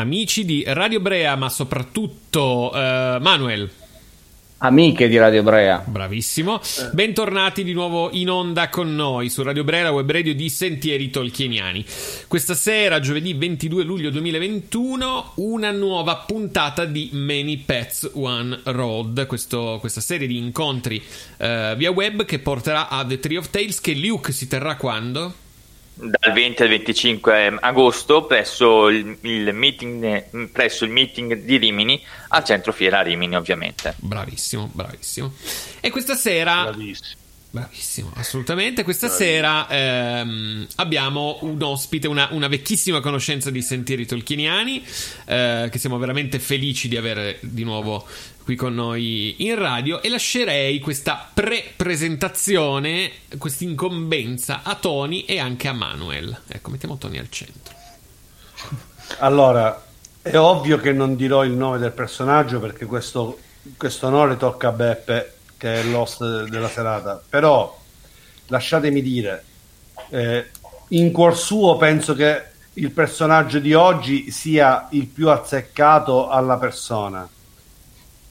amici di Radio Brea, ma soprattutto uh, Manuel. Amiche di Radio Brea. Bravissimo. Bentornati di nuovo in onda con noi su Radio Brea, la web radio di Sentieri Tolkieniani. Questa sera, giovedì 22 luglio 2021, una nuova puntata di Many Pets One Road, questo, questa serie di incontri uh, via web che porterà a The Tree of Tales che Luke si terrà quando? Dal 20 al 25 agosto presso il, il, meeting, presso il meeting di Rimini al centro Fiera Rimini ovviamente. Bravissimo bravissimo. E questa sera bravissimo Bravissimo, assolutamente. Questa Bravissimo. sera ehm, abbiamo un ospite, una, una, vecchissima conoscenza di Sentieri Tolkieniani, eh, che siamo veramente felici di avere di nuovo qui con noi in radio. E lascerei questa pre-presentazione, questa incombenza a Tony e anche a Manuel. Ecco, mettiamo Tony al centro. Allora, è ovvio che non dirò il nome del personaggio perché questo, questo onore tocca a Beppe che è l'host della serata, però lasciatemi dire, eh, in cuor suo penso che il personaggio di oggi sia il più azzeccato alla persona.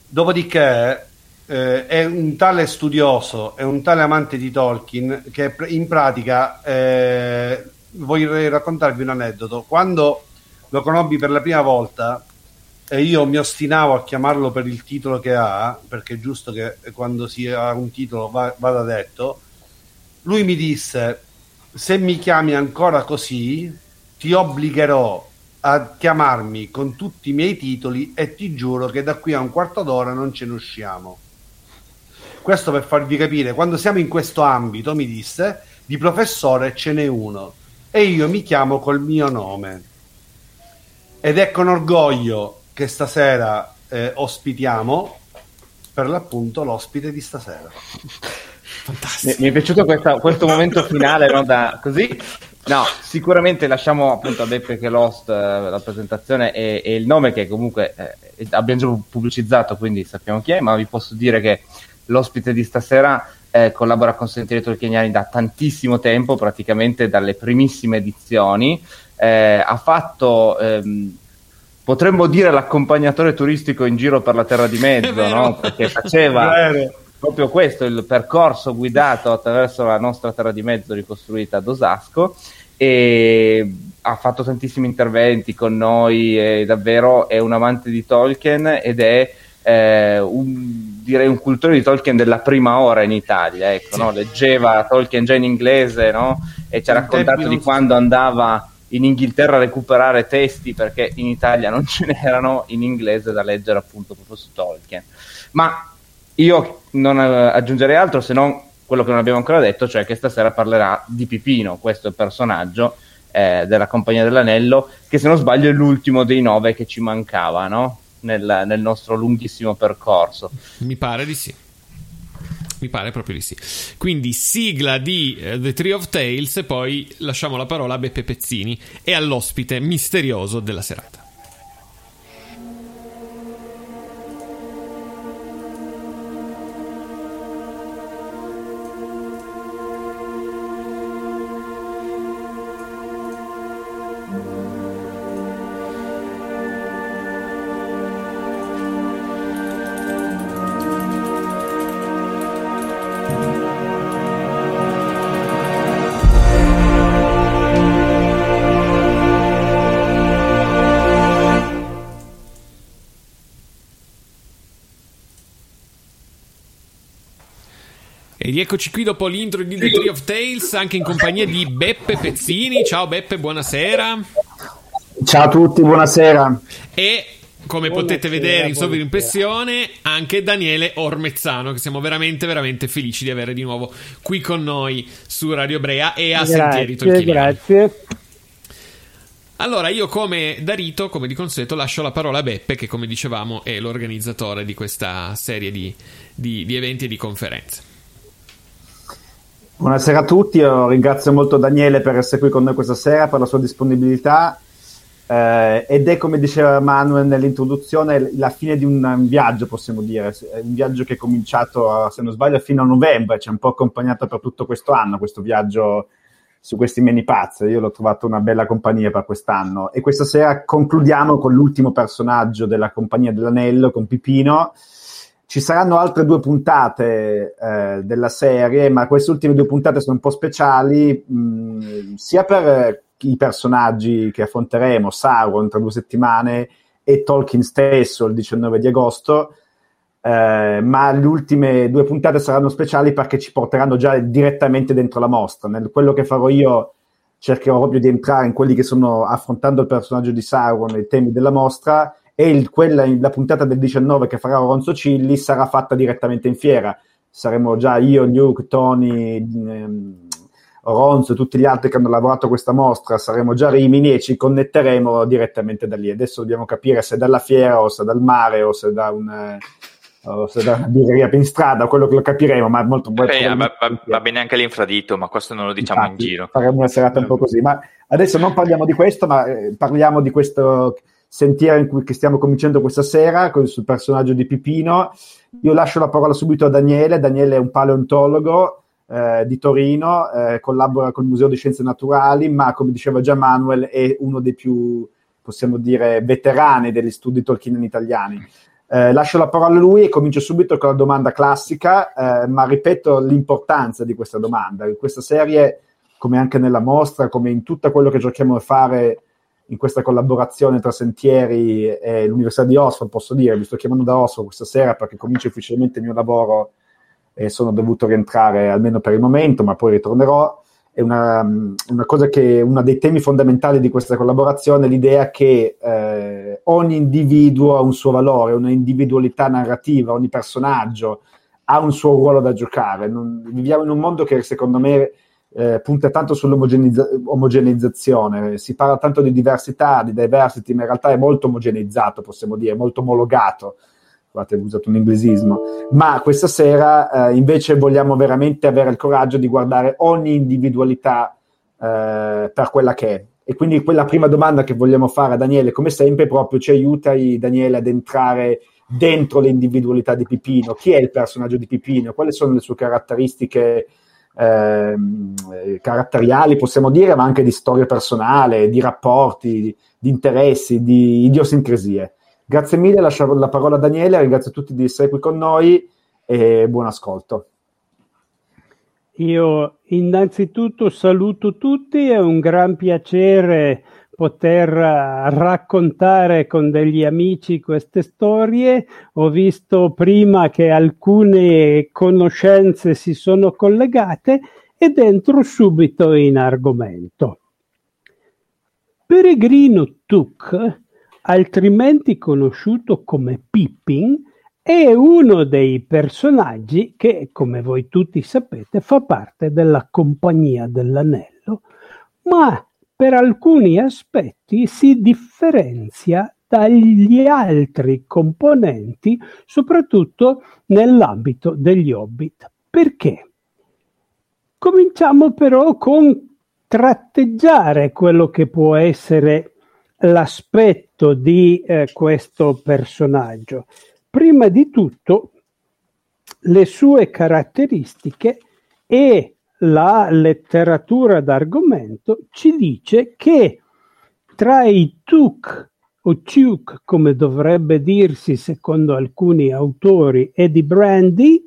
Dopodiché eh, è un tale studioso, è un tale amante di Tolkien che in pratica eh, vorrei raccontarvi un aneddoto. Quando lo conobbi per la prima volta, e io mi ostinavo a chiamarlo per il titolo che ha, perché è giusto che quando si ha un titolo va, vada detto, lui mi disse, se mi chiami ancora così, ti obbligherò a chiamarmi con tutti i miei titoli e ti giuro che da qui a un quarto d'ora non ce ne usciamo. Questo per farvi capire, quando siamo in questo ambito, mi disse, di professore ce n'è uno e io mi chiamo col mio nome. Ed è con orgoglio che stasera eh, ospitiamo per l'appunto l'ospite di stasera. Fantastico. Mi, è piaciuto questa, questo momento finale, no, da, così. No, sicuramente lasciamo appunto a Beppe che l'host eh, la presentazione e, e, il nome che comunque eh, abbiamo già pubblicizzato, quindi sappiamo chi è, ma vi posso dire che l'ospite di stasera eh, collabora con Sentieri Tolkieniani da tantissimo tempo, praticamente dalle primissime edizioni. Eh, ha fatto ehm, potremmo dire l'accompagnatore turistico in giro per la terra di mezzo, no? perché faceva proprio questo, il percorso guidato attraverso la nostra terra di mezzo ricostruita ad Osasco e ha fatto tantissimi interventi con noi, è davvero è un amante di Tolkien ed è eh, un, direi un cultore di Tolkien della prima ora in Italia, ecco, sì. no? leggeva Tolkien già in inglese no? e ci ha raccontato di quando andava in Inghilterra recuperare testi perché in Italia non ce n'erano in inglese da leggere appunto proprio su Tolkien. Ma io non eh, aggiungerei altro se non quello che non abbiamo ancora detto, cioè che stasera parlerà di Pipino, questo personaggio eh, della Compagnia dell'Anello, che se non sbaglio è l'ultimo dei nove che ci mancava no? nel, nel nostro lunghissimo percorso. Mi pare di sì. Mi pare proprio di sì. Quindi sigla di uh, The Tree of Tales e poi lasciamo la parola a Beppe Pezzini e all'ospite misterioso della serata. E rieccoci qui dopo l'intro di The Tree of Tales, anche in compagnia di Beppe Pezzini. Ciao Beppe, buonasera. Ciao a tutti, buonasera. E come buonasera, potete vedere in sovrimpressione, anche Daniele Ormezzano, che siamo veramente, veramente felici di avere di nuovo qui con noi su Radio Brea e a grazie, Sentieri Tolkieniani. Grazie. Allora, io come Darito, come di consueto, lascio la parola a Beppe, che come dicevamo è l'organizzatore di questa serie di, di, di eventi e di conferenze. Buonasera a tutti, io ringrazio molto Daniele per essere qui con noi questa sera, per la sua disponibilità. Eh, ed è come diceva Manuel nell'introduzione la fine di un, viaggio possiamo dire, un viaggio che è cominciato se non sbaglio fino a novembre, ci ha un po' accompagnato per tutto questo anno questo viaggio su questi mini pazzi, io l'ho trovato una bella compagnia per quest'anno. E questa sera concludiamo con l'ultimo personaggio della compagnia dell'anello, con Pipino ci saranno altre due puntate eh, della serie, ma queste ultime due puntate sono un po' speciali, mh, mm, sia per i personaggi che affronteremo, Sauron tra due settimane e Tolkien stesso il 19 di agosto, eh, ma le ultime due puntate saranno speciali perché ci porteranno già direttamente dentro la mostra. Nel, quello che farò io cercherò proprio di entrare in quelli che sono affrontando il personaggio di Sauron i temi della mostra e il, quella, la puntata del 19 che farà Ronzo Cilli sarà fatta direttamente in fiera. Saremo già io, Luke, Tony, ehm, Ronzo e tutti gli altri che hanno lavorato a questa mostra, saremo già a Rimini e ci connetteremo direttamente da lì. Adesso dobbiamo capire se dalla fiera o se dal mare o se da un... o se da una birreria in strada, quello che lo capiremo, ma molto Beh, va, va, va, bene anche l'infradito, ma questo non lo diciamo Infatti, in giro. Faremo una serata un po' così, ma adesso non parliamo di questo, ma eh, parliamo di questo sentiero in cui stiamo cominciando questa sera con, sul personaggio di Pipino. Io lascio la parola subito a Daniele. Daniele è un paleontologo eh, di Torino, eh, collabora con il Museo di Scienze Naturali, ma come diceva già Manuel è uno dei più, possiamo dire, veterani degli studi tolkieniani italiani. Eh, lascio la parola a lui e comincio subito con la domanda classica, eh, ma ripeto l'importanza di questa domanda. In questa serie, come anche nella mostra, come in tutto quello che giochiamo a fare in questa collaborazione tra Sentieri e l'Università di Oxford, posso dire, vi sto chiamando da Oxford questa sera perché comincio ufficialmente il mio lavoro e sono dovuto rientrare almeno per il momento, ma poi ritornerò. È una, una cosa che uno dei temi fondamentali di questa collaborazione è l'idea che eh, ogni individuo ha un suo valore, una individualità narrativa, ogni personaggio ha un suo ruolo da giocare. Non, viviamo in un mondo che secondo me eh, punta tanto sull'omogeneizzazione, si parla tanto di diversità, di diversity, ma in realtà è molto omogeneizzato, possiamo dire, molto omologato. Guardate, ho usato un inglesismo. Ma questa sera eh, invece vogliamo veramente avere il coraggio di guardare ogni individualità eh, per quella che è. E quindi quella prima domanda che vogliamo fare a Daniele, come sempre, proprio ci aiuta Daniele ad entrare dentro l'individualità di Pipino. Chi è il personaggio di Pipino? Quali sono le sue caratteristiche eh, caratteriali, possiamo dire, ma anche di storia personale, di rapporti, di, di interessi, di idiosincrasie. Grazie mille, lascio la parola a Daniele, ringrazio tutti di essere qui con noi e buon ascolto. Io innanzitutto saluto tutti, è un gran piacere poter eh, raccontare con degli amici queste storie. Ho visto prima che alcune conoscenze si sono collegate ed entro subito in argomento. Peregrino Tuk, altrimenti conosciuto come Pippin, è uno dei personaggi che, come voi tutti sapete, fa parte della Compagnia dell'Anello, ma per alcuni aspetti si differenzia dagli altri componenti, soprattutto nell'ambito degli hobbit. Perché? Cominciamo però con tratteggiare quello che può essere l'aspetto di eh, questo personaggio. Prima di tutto, le sue caratteristiche e la letteratura d'argomento ci dice che tra i tuk o tuk, come dovrebbe dirsi secondo alcuni autori, e di Brandy,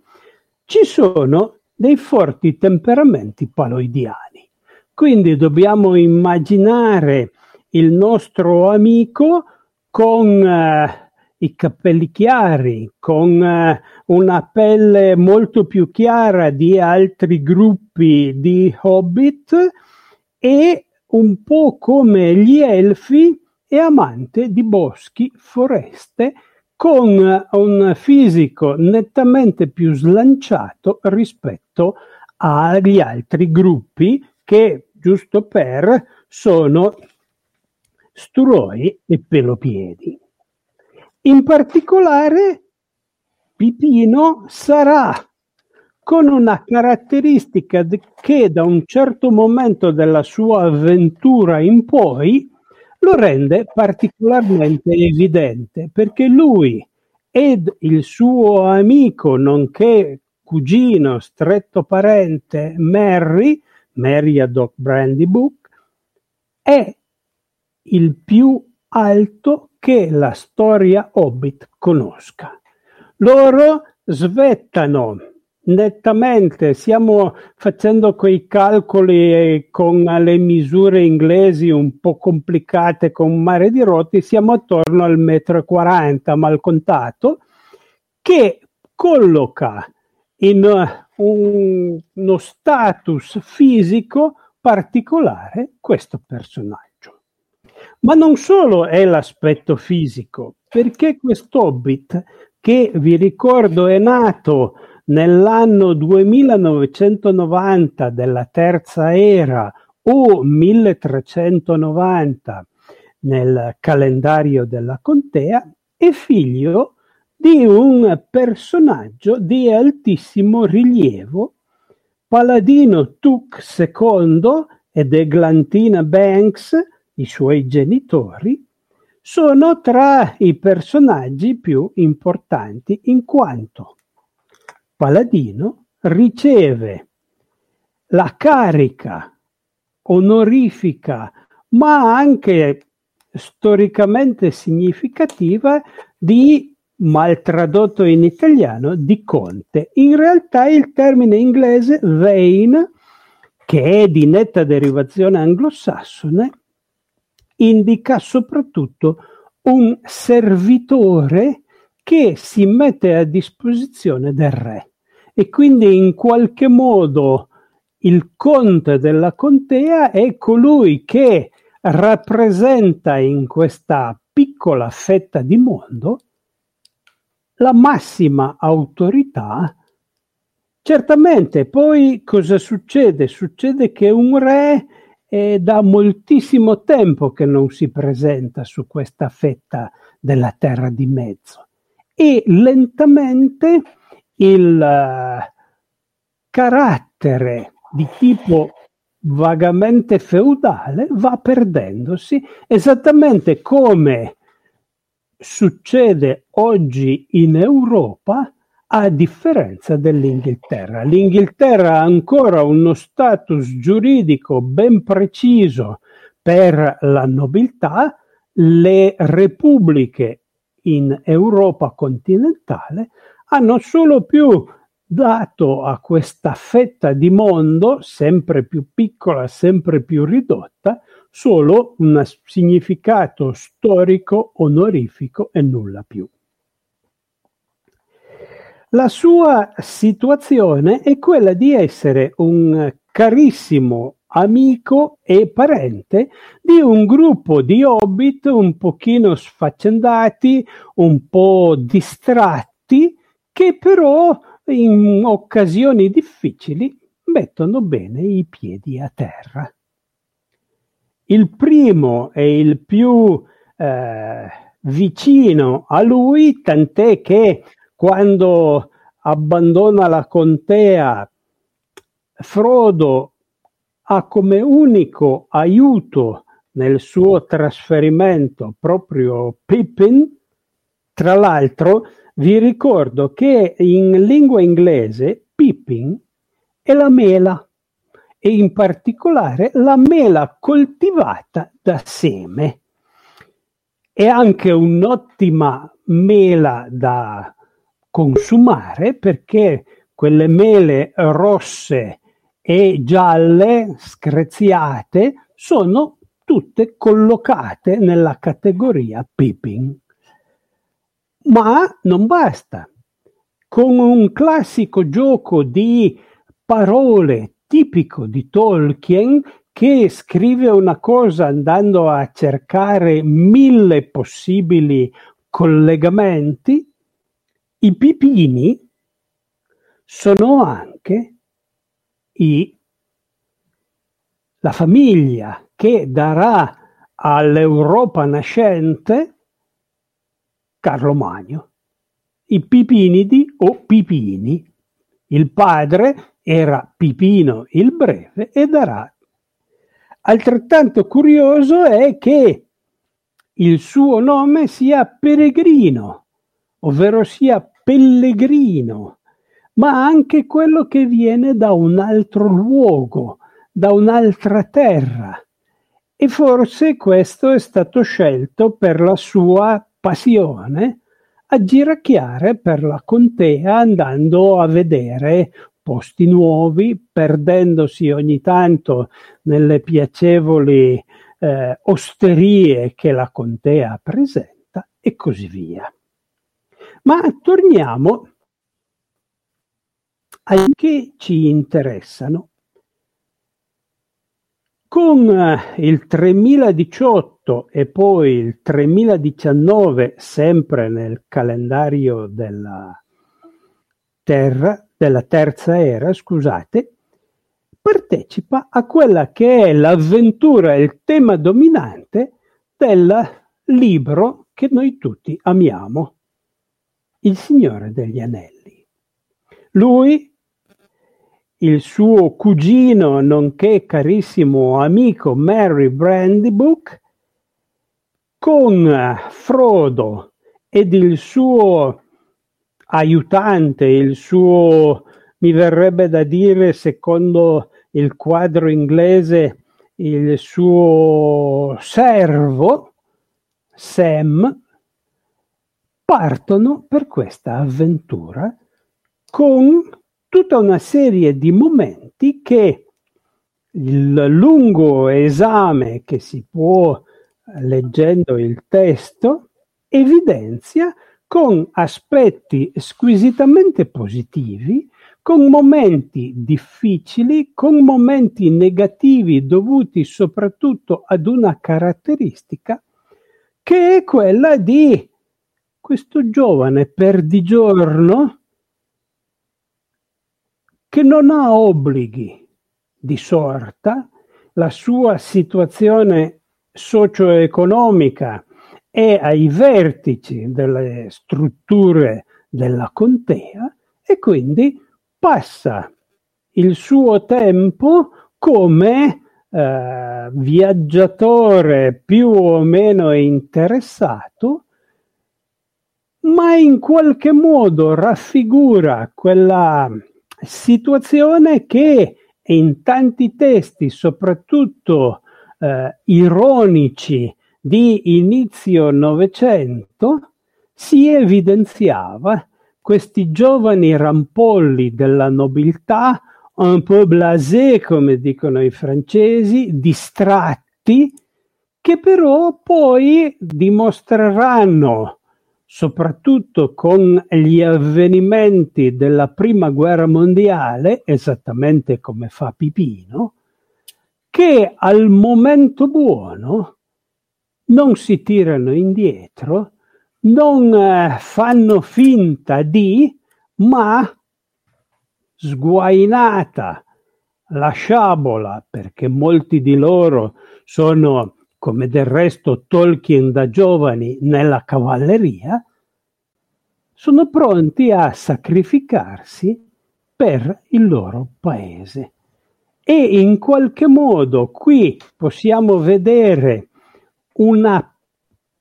ci sono dei forti temperamenti paloidiani. Quindi dobbiamo immaginare il nostro amico con eh, i capelli chiari, con uh, una pelle molto più chiara di altri gruppi di hobbit e un po' come gli elfi è amante di boschi, foreste, con un fisico nettamente più slanciato rispetto agli altri gruppi che, giusto per, sono sturoi e pelopiedi. In particolare, Pipino sarà con una caratteristica che da un certo momento della sua avventura in poi lo rende particolarmente evidente perché lui ed il suo amico, nonché cugino stretto parente Mary, Mary Doc Brandybook, è il più alto che la storia Hobbit conosca. Loro svettano nettamente, stiamo facendo quei calcoli con le misure inglesi un po' complicate con un mare di rotti, siamo attorno al metro 40 mal contato, che colloca in un, uno status fisico particolare questo personaggio. Ma non solo è l'aspetto fisico, perché quest'Hobbit, che vi ricordo è nato nell'anno 2990 della terza era o 1390 nel calendario della contea, è figlio di un personaggio di altissimo rilievo, Paladino Tuk II ed Eglantina Banks, i suoi genitori, sono tra i personaggi più importanti in quanto Paladino riceve la carica onorifica, ma anche storicamente significativa di maltradotto in italiano di conte. In realtà il termine inglese Vane, che è di netta derivazione anglosassone, indica soprattutto un servitore che si mette a disposizione del re e quindi in qualche modo il conte della contea è colui che rappresenta in questa piccola fetta di mondo la massima autorità. Certamente, poi cosa succede? Succede che un re è da moltissimo tempo che non si presenta su questa fetta della terra di mezzo. E lentamente il uh, carattere di tipo vagamente feudale va perdendosi esattamente come succede oggi in Europa a differenza dell'Inghilterra. L'Inghilterra ha ancora uno status giuridico ben preciso per la nobiltà, le repubbliche in Europa continentale hanno solo più dato a questa fetta di mondo, sempre più piccola, sempre più ridotta, solo un significato storico, onorifico e nulla più. La sua situazione è quella di essere un carissimo amico e parente di un gruppo di hobbit un pochino sfaccendati, un po' distratti, che però in occasioni difficili mettono bene i piedi a terra. Il primo è il più eh, vicino a lui, tant'è che quando abbandona la contea Frodo ha come unico aiuto nel suo trasferimento proprio Pippin. Tra l'altro, vi ricordo che in lingua inglese Pippin è la mela e in particolare la mela coltivata da seme. È anche un'ottima mela da consumare perché quelle mele rosse e gialle screziate sono tutte collocate nella categoria Pippin. Ma non basta. Con un classico gioco di parole tipico di Tolkien che scrive una cosa andando a cercare mille possibili collegamenti, i pipini sono anche i, la famiglia che darà all'Europa nascente Carlo Magno. I Pipinidi o Pipini. Il padre era Pipino il Breve e darà. Altrettanto curioso è che il suo nome sia Peregrino, ovvero sia Pellegrino, ma anche quello che viene da un altro luogo, da un'altra terra. E forse questo è stato scelto per la sua passione a giracchiare per la contea andando a vedere posti nuovi, perdendosi ogni tanto nelle piacevoli eh, osterie che la contea presenta e così via. Ma torniamo a che ci interessano. Con eh, il 3018 e poi il 3019, sempre nel calendario della Terra, della terza era, scusate, partecipa a quella che è l'avventura, il tema dominante del libro che noi tutti amiamo, Il Signore degli Anelli. Lui il suo cugino nonché carissimo amico Mary Brandybook con Frodo ed il suo aiutante, il suo, mi verrebbe da dire, secondo il quadro inglese, il suo servo, Sam, partono per questa avventura con tutta una serie di momenti che il lungo esame che si può leggendo il testo evidenzia con aspetti squisitamente positivi, con momenti difficili, con momenti negativi dovuti soprattutto ad una caratteristica che è quella di questo giovane perdigiorno che non ha obblighi di sorta, la sua situazione socio-economica è ai vertici delle strutture della contea e quindi passa il suo tempo come eh, viaggiatore più o meno interessato, ma in qualche modo raffigura quella situazione che in tanti testi, soprattutto eh, ironici di inizio Novecento, si evidenziava questi giovani rampolli della nobiltà, un po' blasé, come dicono i francesi, distratti, che però poi dimostreranno soprattutto con gli avvenimenti della prima guerra mondiale, esattamente come fa Pipino, che al momento buono non si tirano indietro, non eh, fanno finta di, ma sguainata la sciabola, perché molti di loro sono come del resto Tolkien da giovani nella cavalleria, sono pronti a sacrificarsi per il loro paese. E in qualche modo qui possiamo vedere una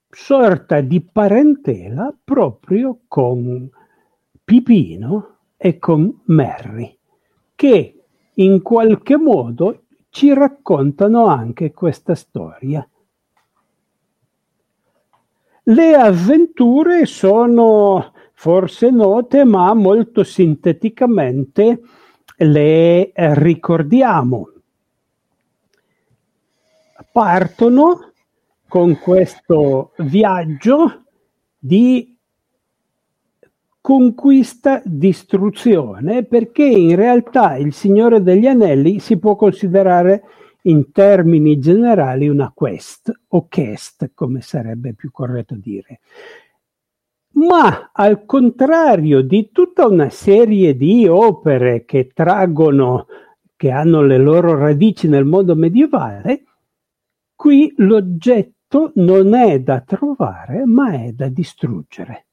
sorta di parentela proprio con Pipino e con Merry, che in qualche modo ci raccontano anche questa storia. Le avventure sono forse note, ma molto sinteticamente le ricordiamo. Partono con questo viaggio di conquista, distruzione, perché in realtà il Signore degli Anelli si può considerare in termini generali una quest o quest, come sarebbe più corretto dire. Ma al contrario di tutta una serie di opere che traggono, che hanno le loro radici nel mondo medievale, qui l'oggetto non è da trovare, ma è da distruggere.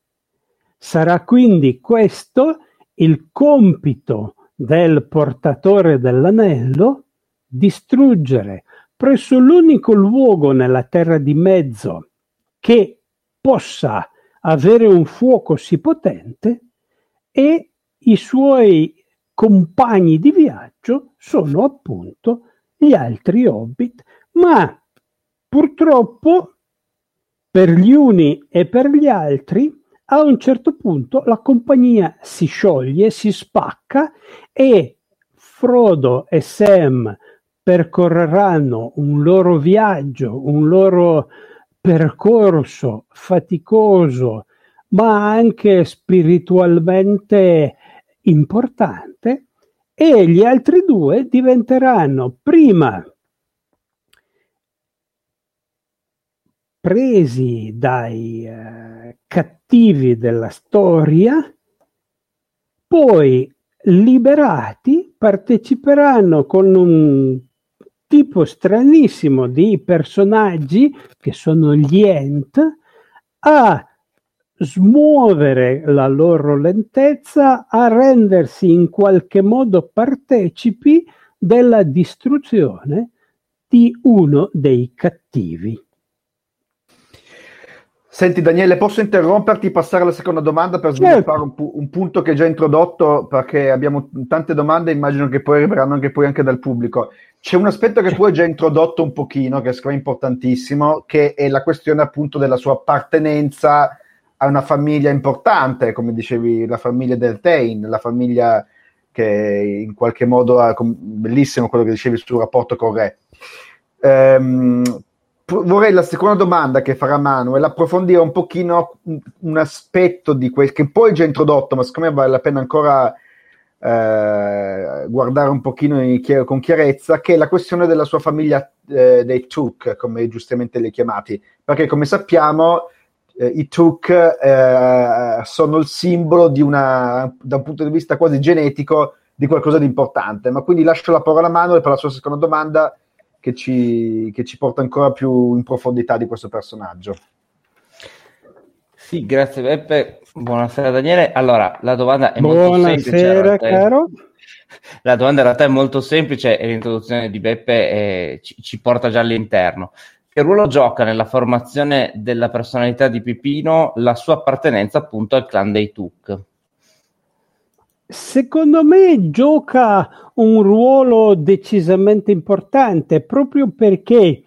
Sarà quindi questo il compito del portatore dell'anello, distruggere presso l'unico luogo nella terra di mezzo che possa avere un fuoco sì potente e i suoi compagni di viaggio sono appunto gli altri hobbit, ma purtroppo per gli uni e per gli altri a un certo punto la compagnia si scioglie, si spacca e Frodo e Sam percorreranno un loro viaggio, un loro percorso faticoso, ma anche spiritualmente importante, e gli altri due diventeranno prima presi dai eh, cattivi della storia, poi liberati parteciperanno con un tipo stranissimo di personaggi che sono gli Ent a smuovere la loro lentezza, a rendersi in qualche modo partecipi della distruzione di uno dei cattivi. Senti Daniele, posso interromperti, passare alla seconda domanda per sviluppare certo. un, pu- un, punto che hai già introdotto perché abbiamo tante domande, immagino che poi arriveranno anche poi anche dal pubblico. C'è un aspetto che tu hai già introdotto un pochino, che è importantissimo, che è la questione appunto della sua appartenenza a una famiglia importante, come dicevi, la famiglia del Tain, la famiglia che in qualche modo ha, bellissimo quello che dicevi sul rapporto con Re. Ehm, vorrei la seconda domanda che farà Manuel approfondire un pochino un, aspetto di questo che poi già introdotto, ma secondo me vale la pena ancora eh, guardare un pochino chiar- con chiarezza, che è la questione della sua famiglia eh, dei Tuk, come giustamente li chiamati, perché come sappiamo eh, i Tuk eh, sono il simbolo di una, da un punto di vista quasi genetico, di qualcosa di importante. Ma quindi lascio la parola a Manuel per la sua seconda domanda che ci, che ci porta ancora più in profondità di questo personaggio. Sì, grazie Beppe. Buonasera Daniele. Allora, la domanda è Buonasera, molto semplice. Buonasera caro. La domanda in realtà è molto semplice e l'introduzione di Beppe eh, ci, ci, porta già all'interno. Che ruolo gioca nella formazione della personalità di Pipino la sua appartenenza appunto al clan dei Tuk? Secondo me gioca un ruolo decisamente importante proprio perché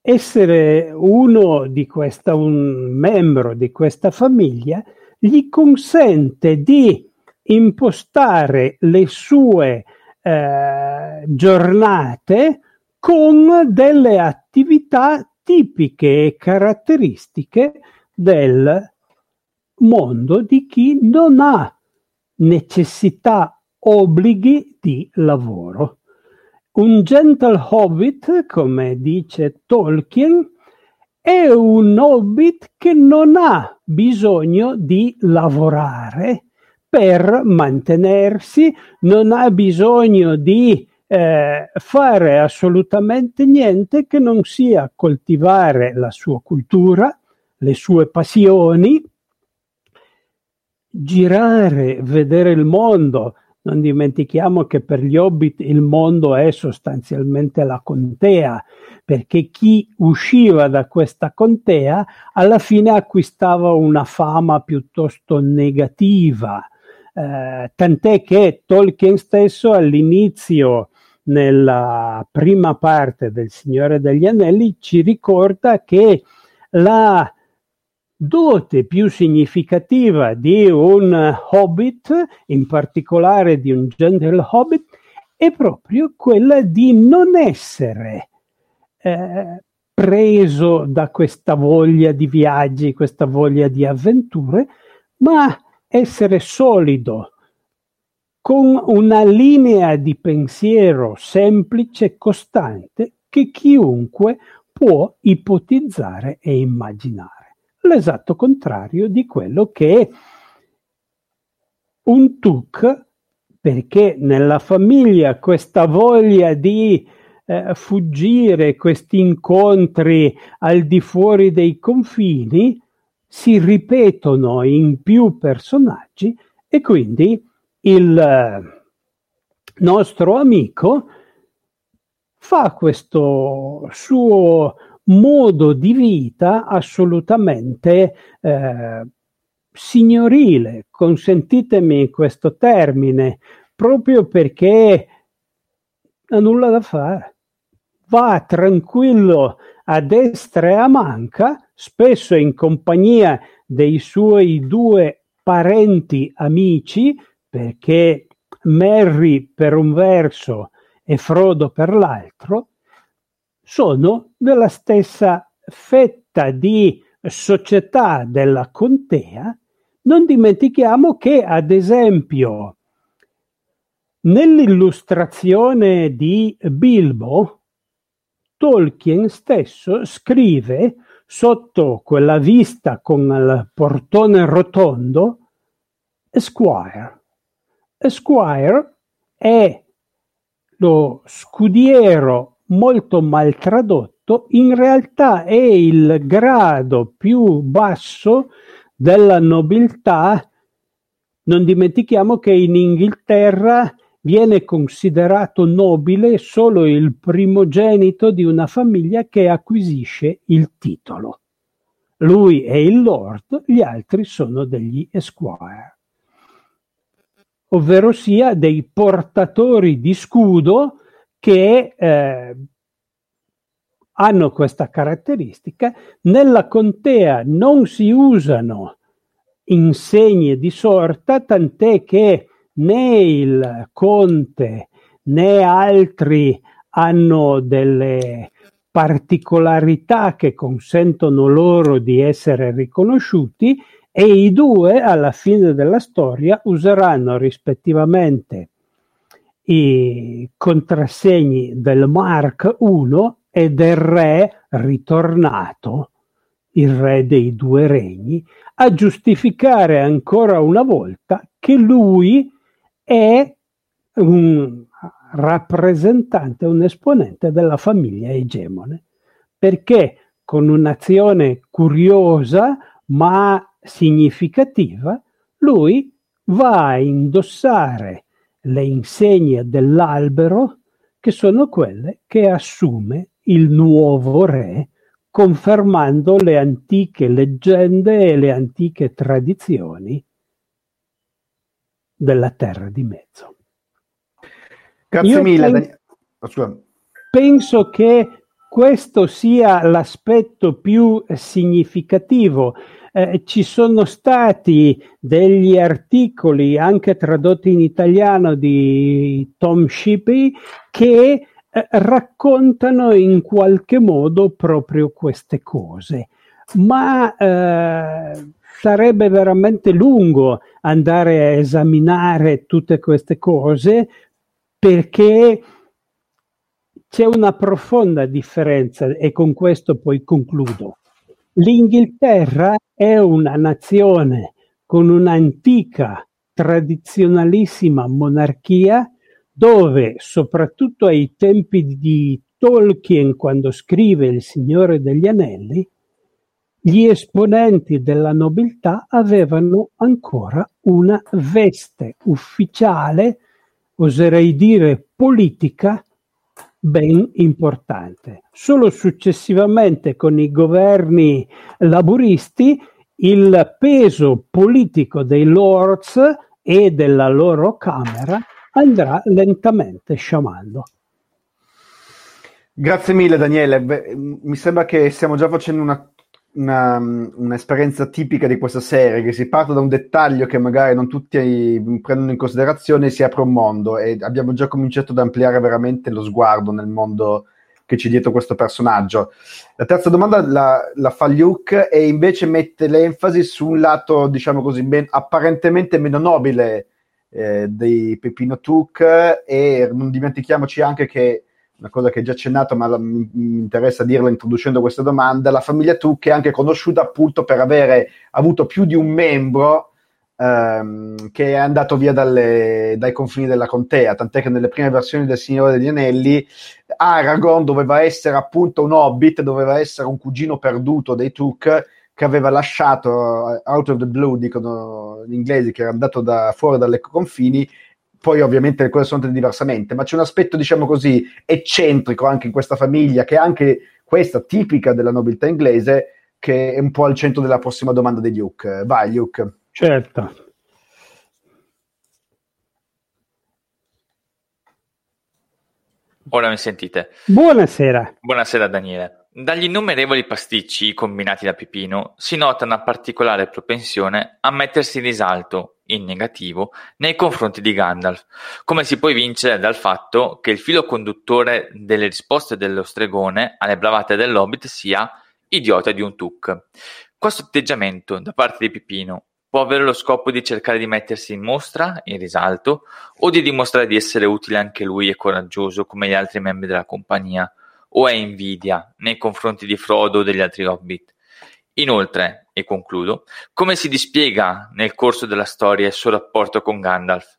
essere uno di questa, un membro di questa famiglia gli consente di impostare le sue eh, giornate con delle attività tipiche e caratteristiche del mondo di chi non ha necessità, obblighi di lavoro. Un gentle hobbit, come dice Tolkien, è un hobbit che non ha bisogno di lavorare per mantenersi, non ha bisogno di eh, fare assolutamente niente che non sia coltivare la sua cultura, le sue passioni, girare, vedere il mondo. Non dimentichiamo che per gli hobbit il mondo è sostanzialmente la contea, perché chi usciva da questa contea alla fine acquistava una fama piuttosto negativa. Eh, tant'è che Tolkien stesso all'inizio, nella prima parte del Signore degli Anelli, ci ricorda che la dote più significativa di un hobbit, in particolare di un gentle hobbit, è proprio quella di non essere eh, preso da questa voglia di viaggi, questa voglia di avventure, ma essere solido, con una linea di pensiero semplice e costante che chiunque può ipotizzare e immaginare. L'esatto contrario di quello che un TUC, perché nella famiglia questa voglia di eh, fuggire, questi incontri al di fuori dei confini, si ripetono in più personaggi e quindi il eh, nostro amico fa questo suo modo di vita assolutamente eh, signorile, consentitemi questo termine, proprio perché ha nulla da fare. Va tranquillo a destra e a manca, spesso in compagnia dei suoi due parenti amici, perché Merry per un verso e Frodo per l'altro, sono della stessa fetta di società della contea. Non dimentichiamo che, ad esempio, nell'illustrazione di Bilbo, Tolkien stesso scrive sotto quella vista con il portone rotondo Esquire. Esquire è lo scudiero molto mal tradotto, in realtà è il grado più basso della nobiltà. Non dimentichiamo che in Inghilterra viene considerato nobile solo il primogenito di una famiglia che acquisisce il titolo. Lui è il lord, gli altri sono degli esquire ovvero sia dei portatori di scudo che eh, hanno questa caratteristica. Nella contea non si usano insegne di sorta, tant'è che né il conte né altri hanno delle particolarità che consentono loro di essere riconosciuti e i due alla fine della storia useranno rispettivamente i contrassegni del Mark I e del re ritornato, il re dei due regni, a giustificare ancora una volta che lui è un rappresentante, un esponente della famiglia egemone, perché? Con un'azione curiosa ma significativa, lui va a indossare le insegne dell'albero che sono quelle che assume il nuovo re, confermando le antiche leggende e le antiche tradizioni della terra di mezzo. Grazie Io mille. Penso, oh, penso che questo sia l'aspetto più significativo eh, ci sono stati degli articoli anche tradotti in italiano di Tom Shippey che eh, raccontano in qualche modo proprio queste cose. Ma eh, sarebbe veramente lungo andare a esaminare tutte queste cose perché c'è una profonda differenza e con questo poi concludo. L'Inghilterra è una nazione con un'antica, tradizionalissima monarchia dove, soprattutto ai tempi di Tolkien, quando scrive Il Signore degli Anelli, gli esponenti della nobiltà avevano ancora una veste ufficiale, oserei dire politica, ben importante. Solo successivamente con i governi laburisti il peso politico dei lords e della loro Camera andrà lentamente sciamando. Grazie mille Daniele, Beh, mi sembra che stiamo già facendo una una, un'esperienza tipica di questa serie, che si parte da un dettaglio che magari non tutti prendono in considerazione e si apre un mondo e abbiamo già cominciato ad ampliare veramente lo sguardo nel mondo che c'è dietro questo personaggio. La terza domanda la, la fa Luke e invece mette l'enfasi su un lato, diciamo così, ben, apparentemente meno nobile eh, dei Pepino Took e non dimentichiamoci anche che una cosa che hai già accennato, ma mi, mi interessa dirla introducendo questa domanda, la famiglia Took è anche conosciuta appunto per avere avuto più di un membro ehm, che è andato via dalle, dai confini della contea, tant'è che nelle prime versioni del Signore degli Anelli Aragorn doveva essere appunto un hobbit, doveva essere un cugino perduto dei Took che aveva lasciato eh, out of the blue, dicono gli inglesi, che era andato da, fuori dalle confini, poi ovviamente le cose sono andate diversamente, ma c'è un aspetto, diciamo così, eccentrico anche in questa famiglia, che è anche questa tipica della nobiltà inglese, che è un po' al centro della prossima domanda di Luke. Vai, Luke. Certo. Ora mi sentite? Buonasera. Buonasera Daniele. Dagli innumerevoli pasticci combinati da Pipino si nota una particolare propensione a mettersi in risalto, in negativo, nei confronti di Gandalf, come si può evincere dal fatto che il filo conduttore delle risposte dello stregone alle bravate dell'Hobbit sia idiota di un tuk. Questo atteggiamento da parte di Pipino Può avere lo scopo di cercare di mettersi in mostra, in risalto, o di dimostrare di essere utile anche lui e coraggioso come gli altri membri della compagnia, o è invidia nei confronti di Frodo o degli altri Hobbit. Inoltre, e concludo, come si dispiega nel corso della storia il suo rapporto con Gandalf?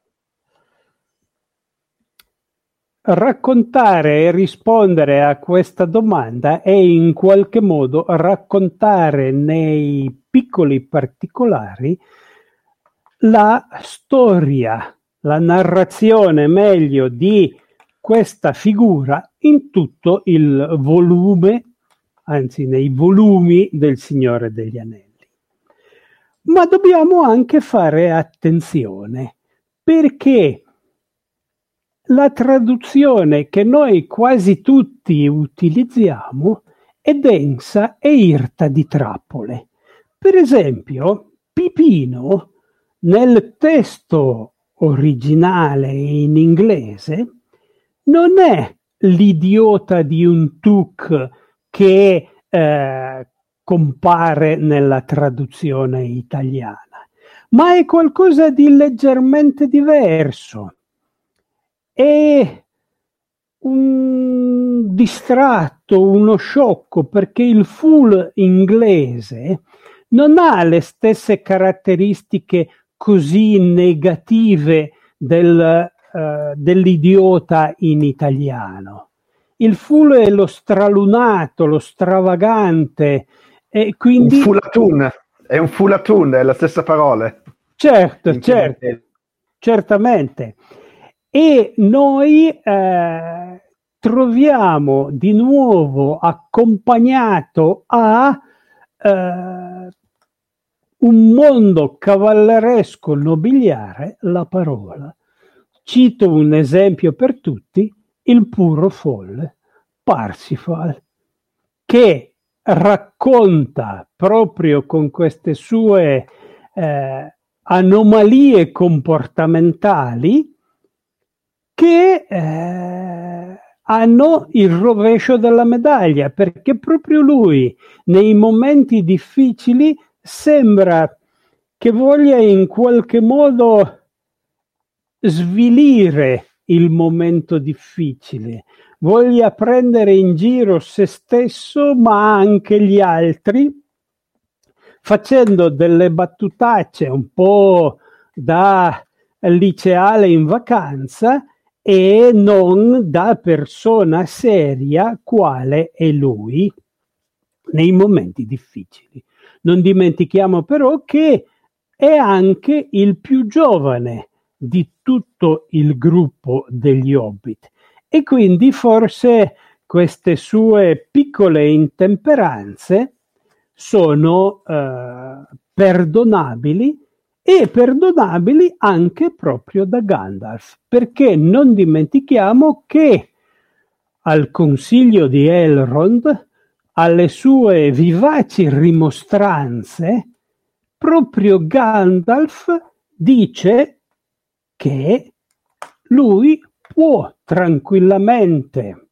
Raccontare e rispondere a questa domanda è in qualche modo raccontare nei piccoli particolari la storia, la narrazione meglio di questa figura in tutto il volume, anzi nei volumi del Signore degli Anelli. Ma dobbiamo anche fare attenzione perché la traduzione che noi quasi tutti utilizziamo è densa e irta di trappole. Per esempio, Pipino nel testo originale in inglese non è l'idiota di un tuk che eh, compare nella traduzione italiana, ma è qualcosa di leggermente diverso. È un distratto, uno sciocco, perché il full inglese non ha le stesse caratteristiche così negative del, uh, dell'idiota in italiano. Il full è lo stralunato, lo stravagante, e quindi... Un full è un full è la stessa parola. Certo, certo, certamente e noi eh, troviamo di nuovo accompagnato a eh, un mondo cavalleresco nobiliare la parola. Cito un esempio per tutti, il puro folle Parsifal, che racconta proprio con queste sue eh, anomalie comportamentali che eh, hanno il rovescio della medaglia, perché proprio lui nei momenti difficili sembra che voglia in qualche modo svilire il momento difficile, voglia prendere in giro se stesso ma anche gli altri, facendo delle battutacce un po' da liceale in vacanza e non da persona seria quale è lui nei momenti difficili. Non dimentichiamo però che è anche il più giovane di tutto il gruppo degli Hobbit. E quindi forse queste sue piccole intemperanze sono eh, perdonabili e perdonabili anche proprio da Gandalf, perché non dimentichiamo che al consiglio di Elrond, alle sue vivaci rimostranze, proprio Gandalf dice che lui può tranquillamente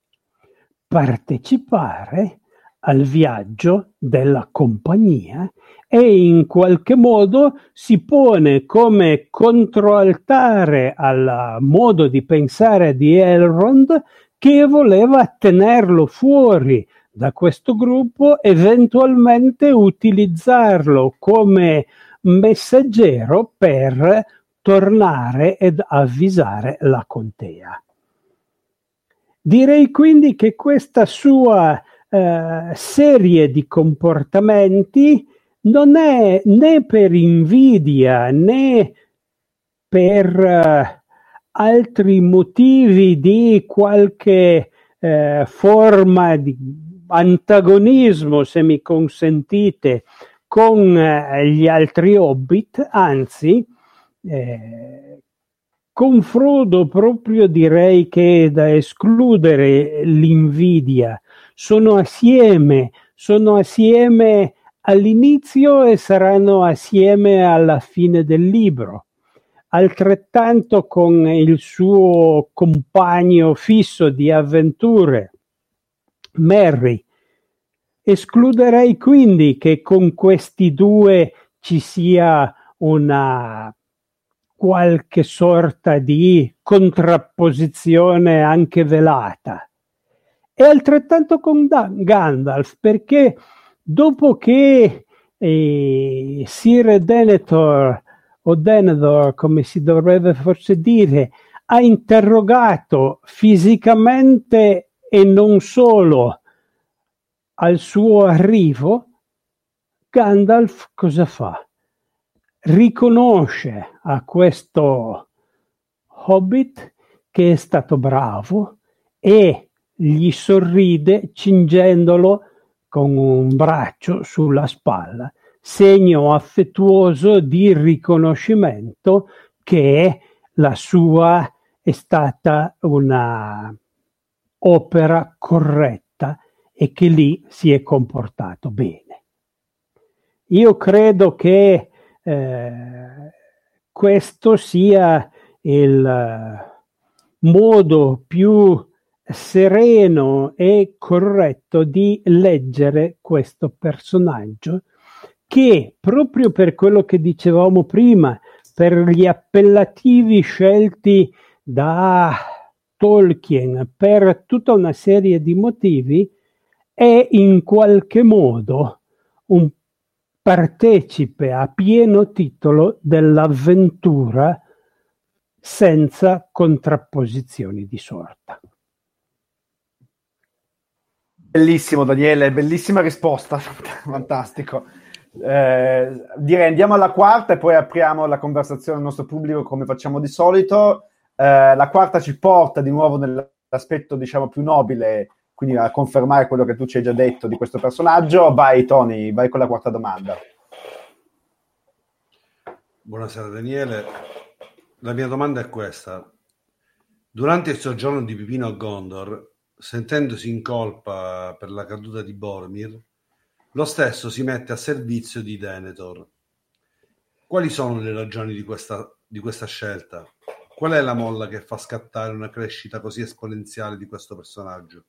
partecipare al viaggio della compagnia e in qualche modo si pone come controaltare al modo di pensare di Elrond che voleva tenerlo fuori da questo gruppo, eventualmente utilizzarlo come messaggero per tornare ed avvisare la contea. Direi quindi che questa sua eh, serie di comportamenti non è né per invidia né per eh, altri motivi di qualche eh, forma di antagonismo, se mi consentite, con eh, gli altri hobbit, anzi, eh, con Frodo proprio direi che è da escludere l'invidia. Sono assieme, sono assieme all'inizio e saranno assieme alla fine del libro. Altrettanto con il suo compagno fisso di avventure, Merry. Escluderei quindi che con questi due ci sia una qualche sorta di contrapposizione anche velata. E altrettanto con Gandalf, perché dopo che eh, Sir Denethor o Denethor, come si dovrebbe forse dire, ha interrogato fisicamente e non solo al suo arrivo, Gandalf cosa fa? Riconosce a questo hobbit che è stato bravo e gli sorride cingendolo con un braccio sulla spalla, segno affettuoso di riconoscimento che la sua è stata una opera corretta e che lì si è comportato bene. Io credo che eh, questo sia il modo più sereno e corretto di leggere questo personaggio che proprio per quello che dicevamo prima, per gli appellativi scelti da Tolkien per tutta una serie di motivi, è in qualche modo un partecipe a pieno titolo dell'avventura senza contrapposizioni di sorta. Bellissimo Daniele, bellissima risposta, fantastico. Eh, direi andiamo alla quarta e poi apriamo la conversazione al nostro pubblico come facciamo di solito. Eh, la quarta ci porta di nuovo nell'aspetto diciamo più nobile, quindi a confermare quello che tu ci hai già detto di questo personaggio. Vai Tony, vai con la quarta domanda. Buonasera Daniele, la mia domanda è questa. Durante il soggiorno di Pipino a Gondor, sentendosi in colpa per la caduta di Boromir, lo stesso si mette a servizio di Denethor. Quali sono le ragioni di questa, di questa scelta? Qual è la molla che fa scattare una crescita così esponenziale di questo personaggio?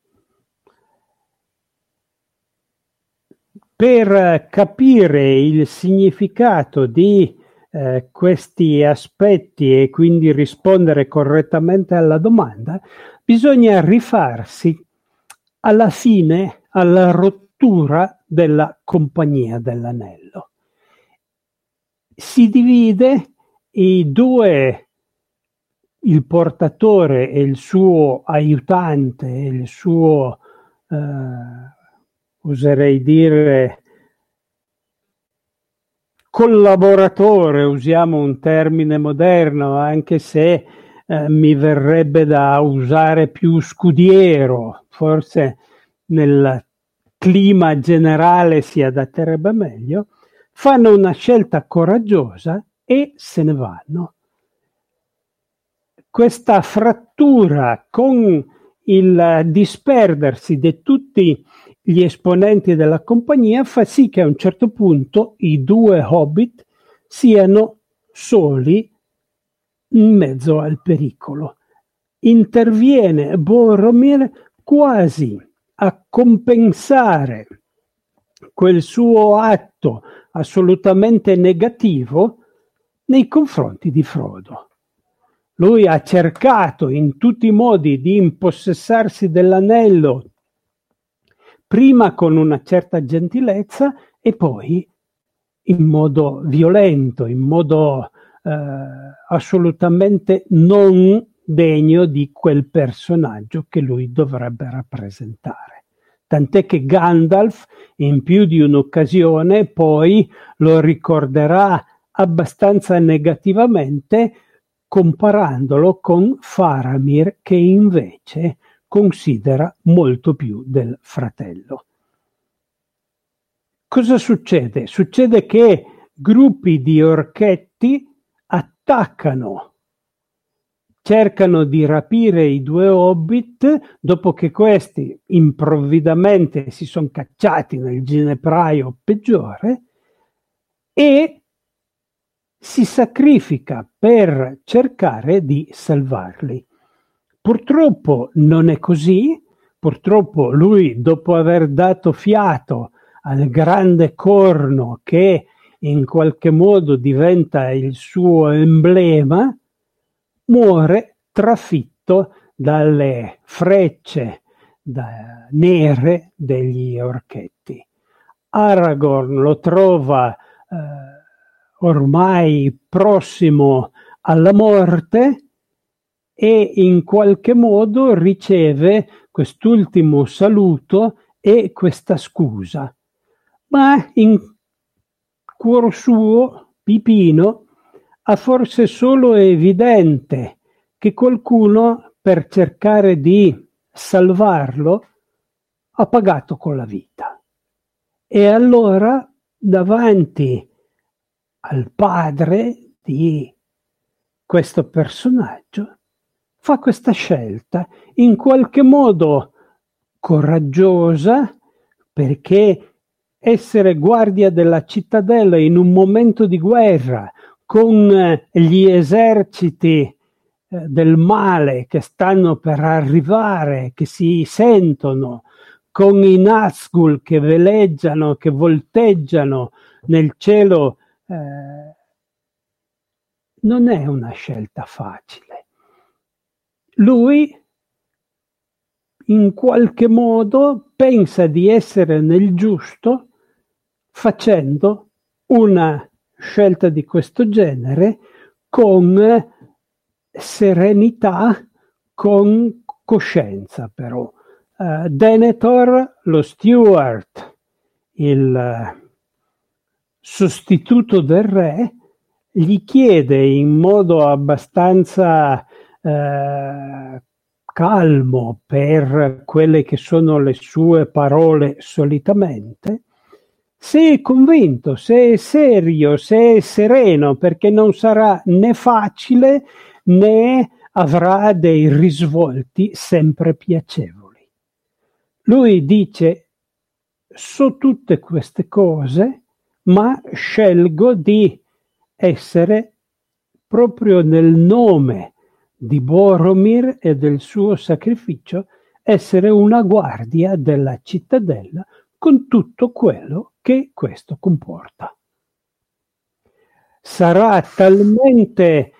Per capire il significato di eh, questi aspetti e quindi rispondere correttamente alla domanda, bisogna rifarsi alla fine, alla rottura della compagnia dell'anello. Si divide i due, il portatore e il suo aiutante, il suo, eh, oserei dire, collaboratore, usiamo un termine moderno, anche se eh, mi verrebbe da usare più scudiero, forse nel clima generale si adatterebbe meglio, fanno una scelta coraggiosa e se ne vanno. Questa frattura con il disperdersi di tutti gli esponenti della compagnia fa sì che a un certo punto i due hobbit siano soli in mezzo al pericolo. Interviene Boromir quasi a compensare quel suo atto assolutamente negativo nei confronti di Frodo. Lui ha cercato in tutti i modi di impossessarsi dell'anello, prima con una certa gentilezza e poi in modo violento, in modo eh, assolutamente non degno di quel personaggio che lui dovrebbe rappresentare. Tant'è che Gandalf in più di un'occasione poi lo ricorderà abbastanza negativamente comparandolo con Faramir che invece considera molto più del fratello. Cosa succede? Succede che gruppi di orchetti attaccano, cercano di rapire i due hobbit dopo che questi improvvidamente si sono cacciati nel ginepraio peggiore e si sacrifica per cercare di salvarli. Purtroppo non è così, purtroppo lui dopo aver dato fiato al grande corno che in qualche modo diventa il suo emblema, muore trafitto dalle frecce da, nere degli orchetti. Aragorn lo trova eh, ormai prossimo alla morte e in qualche modo riceve quest'ultimo saluto e questa scusa. Ma in cuor suo, Pipino, ha forse solo evidente che qualcuno, per cercare di salvarlo, ha pagato con la vita. E allora, davanti al padre di questo personaggio, fa questa scelta in qualche modo coraggiosa perché essere guardia della cittadella in un momento di guerra con eh, gli eserciti eh, del male che stanno per arrivare, che si sentono, con i Nazgul che veleggiano, che volteggiano nel cielo, eh, non è una scelta facile. Lui in qualche modo pensa di essere nel giusto facendo una scelta di questo genere con serenità, con coscienza però. Uh, Denethor, lo steward, il sostituto del re, gli chiede in modo abbastanza uh, calmo per quelle che sono le sue parole solitamente, se è convinto, se è serio, se è sereno, perché non sarà né facile né avrà dei risvolti sempre piacevoli. Lui dice, so tutte queste cose, ma scelgo di essere proprio nel nome di Boromir e del suo sacrificio, essere una guardia della cittadella con tutto quello che questo comporta. Sarà talmente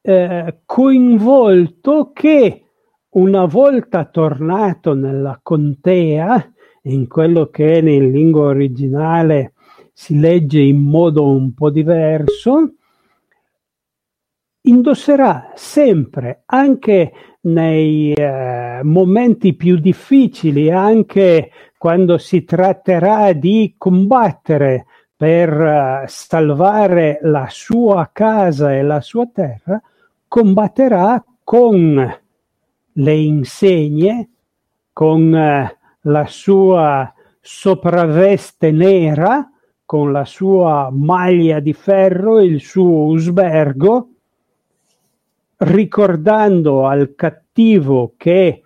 eh, coinvolto che una volta tornato nella contea, in quello che in lingua originale si legge in modo un po' diverso, indosserà sempre, anche nei eh, momenti più difficili, anche quando si tratterà di combattere per uh, salvare la sua casa e la sua terra, combatterà con le insegne, con uh, la sua sopravveste nera, con la sua maglia di ferro, il suo usbergo, ricordando al cattivo che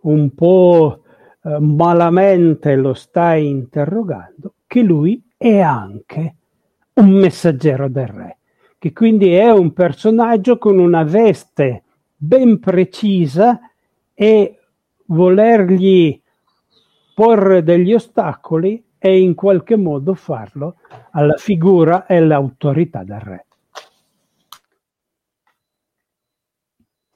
un po' Eh, malamente lo stai interrogando, che lui è anche un messaggero del re, che quindi è un personaggio con una veste ben precisa e volergli porre degli ostacoli e in qualche modo farlo alla figura e all'autorità del re.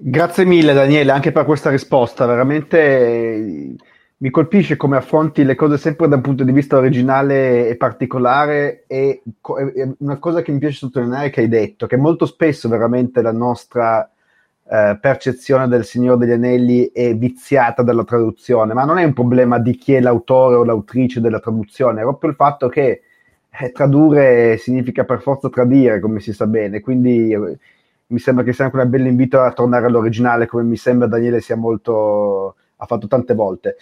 Grazie mille Daniele anche per questa risposta, veramente mi colpisce come affronti le cose sempre da un punto di vista originale e particolare e una cosa che mi piace sottolineare che hai detto, che molto spesso veramente la nostra eh, percezione del Signore degli Anelli è viziata dalla traduzione, ma non è un problema di chi è l'autore o l'autrice della traduzione, è proprio il fatto che eh, tradurre significa per forza tradire, come si sa bene, quindi eh, mi sembra che sia anche un bel invito a tornare all'originale, come mi sembra Daniele sia molto ha fatto tante volte.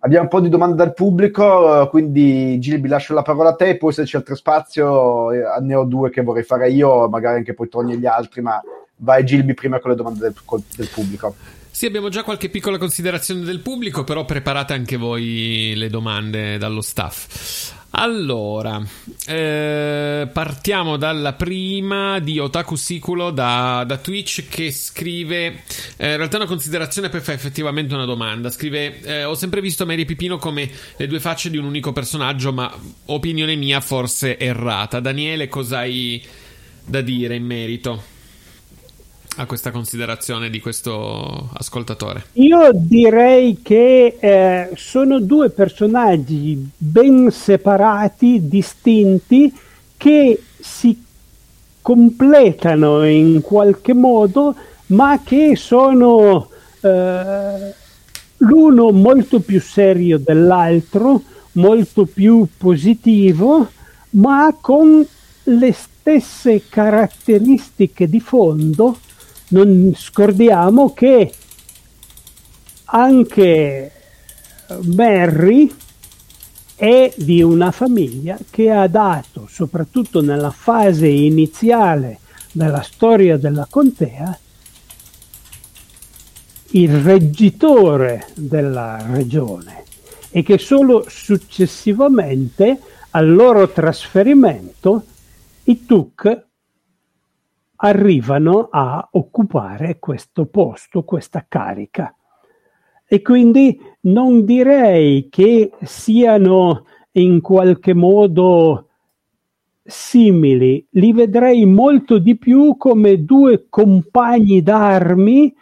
Abbiamo un po' di domande dal pubblico, quindi Gilbi lascio la parola a te, poi se c'è altro spazio eh, ne ho due che vorrei fare io, magari anche poi torni gli altri, ma vai Gilbi prima con le domande del, del pubblico. Sì, abbiamo già qualche piccola considerazione del pubblico, però preparate anche voi le domande dallo staff. Allora, eh, partiamo dalla prima di Otaku Siculo da, da Twitch che scrive, eh, in realtà è una considerazione poi fa effettivamente una domanda, scrive eh, ho sempre visto Mary Pipino come le due facce di un unico personaggio ma opinione mia forse errata. Daniele cosa hai da dire in merito? A questa considerazione di questo ascoltatore? Io direi che eh, sono due personaggi ben separati, distinti, che si completano in qualche modo, ma che sono eh, l'uno molto più serio dell'altro, molto più positivo, ma con le stesse caratteristiche di fondo non scordiamo che anche Barry è di una famiglia che ha dato, soprattutto nella fase iniziale della storia della contea, il reggitore della regione e che solo successivamente al loro trasferimento i Tuk arrivano a occupare questo posto, questa carica. E quindi non direi che siano in qualche modo simili, li vedrei molto di più come due compagni d'armi,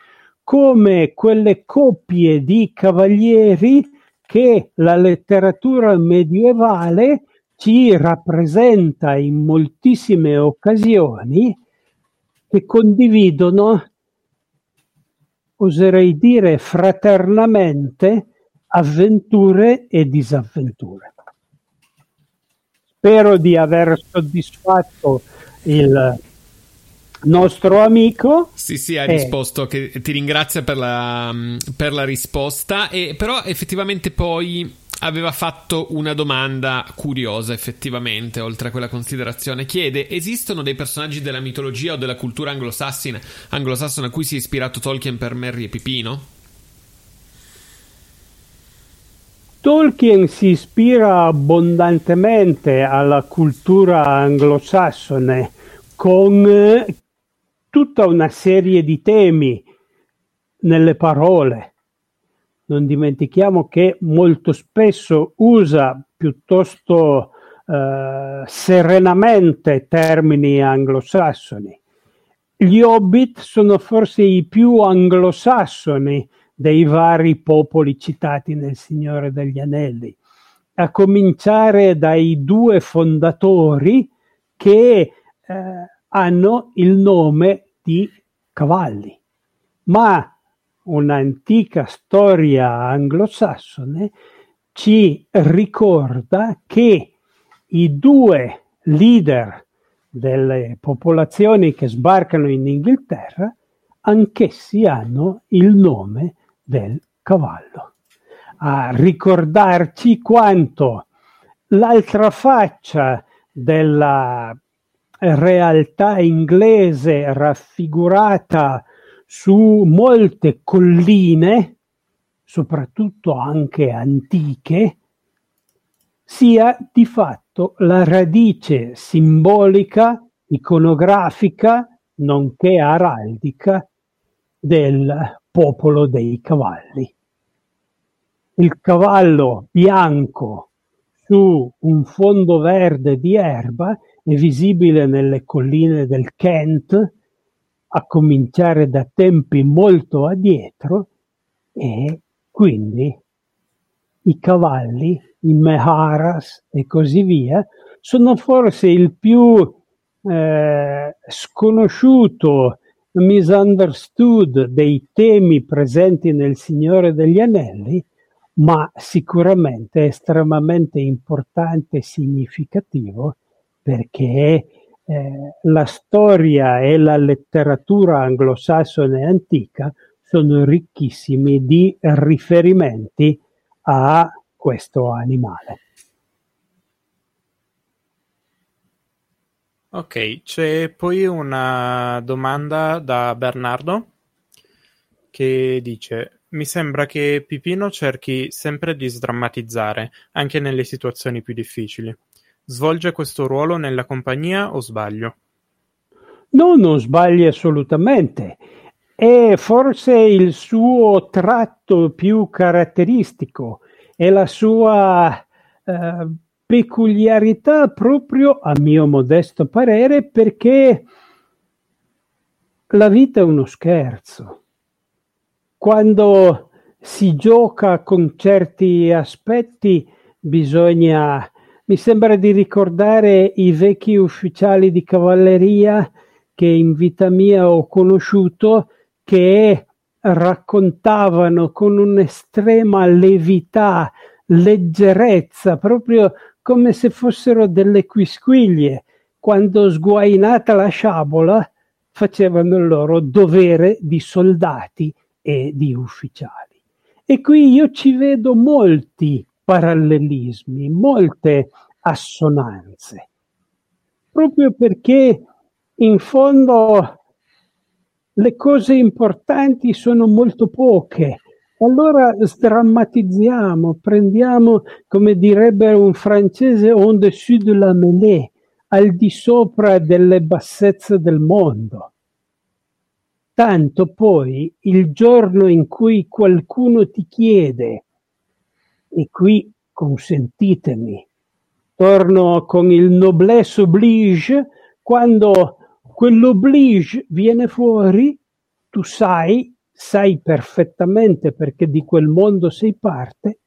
come quelle coppie di cavalieri che la letteratura medievale ci rappresenta in moltissime occasioni che condividono, oserei dire fraternamente, avventure e disavventure. Spero di aver soddisfatto il nostro amico. Sì, sì, ha risposto, che ti ringrazia per la, per la risposta, e, però effettivamente poi aveva fatto una domanda curiosa, effettivamente, oltre a quella considerazione. Chiede: esistono dei personaggi della mitologia o della cultura anglosassina, anglosassone a cui si è ispirato Tolkien per Merry e Pipino? Tolkien si ispira abbondantemente alla cultura anglosassone con eh, tutta una serie di temi nelle parole non dimentichiamo che molto spesso usa piuttosto eh, serenamente termini anglosassoni. Gli hobbit sono forse i più anglosassoni dei vari popoli citati nel Signore degli Anelli, a cominciare dai due fondatori che eh, hanno il nome di cavalli. Ma un'antica storia anglosassone ci ricorda che i due leader delle popolazioni che sbarcano in Inghilterra anch'essi hanno il nome del cavallo. A ricordarci quanto l'altra faccia della realtà inglese raffigurata su molte colline, soprattutto anche antiche, sia di fatto la radice simbolica, iconografica, nonché araldica del popolo dei cavalli. il cavallo bianco su un fondo verde di erba è visibile nelle colline del Kent, a cominciare da tempi molto addietro, e quindi i cavalli, i Meharas e così via, sono forse il più eh, sconosciuto, misunderstood dei temi presenti nel Signore degli Anelli, ma sicuramente estremamente importante e significativo perché eh, la storia e la letteratura anglosassone antica sono ricchissimi di riferimenti a questo animale. Ok, c'è poi una domanda da Bernardo che dice: Mi sembra che Pipino cerchi sempre di sdrammatizzare, anche nelle situazioni più difficili. Svolge questo ruolo nella compagnia o sbaglio? No, non sbagli assolutamente. È forse il suo tratto più caratteristico, è la sua eh, peculiarità proprio, a mio modesto parere, perché la vita è uno scherzo. Quando si gioca con certi aspetti bisogna mi sembra di ricordare i vecchi ufficiali di cavalleria che in vita mia ho conosciuto che raccontavano con un'estrema levità, leggerezza, proprio come se fossero delle quisquiglie. Quando sguainata la sciabola facevano il loro dovere di soldati e di ufficiali. E qui io ci vedo molti parallelismi, molte assonanze, proprio perché in fondo le cose importanti sono molto poche. Allora sdrammatizziamo, prendiamo, come direbbe un francese, on dessus de la mêlée, al di sopra delle bassezze del mondo. Tanto poi il giorno in cui qualcuno ti chiede e qui consentitemi, torno con il noblesse oblige, quando quell'oblige viene fuori, tu sai, sai perfettamente perché di quel mondo sei parte,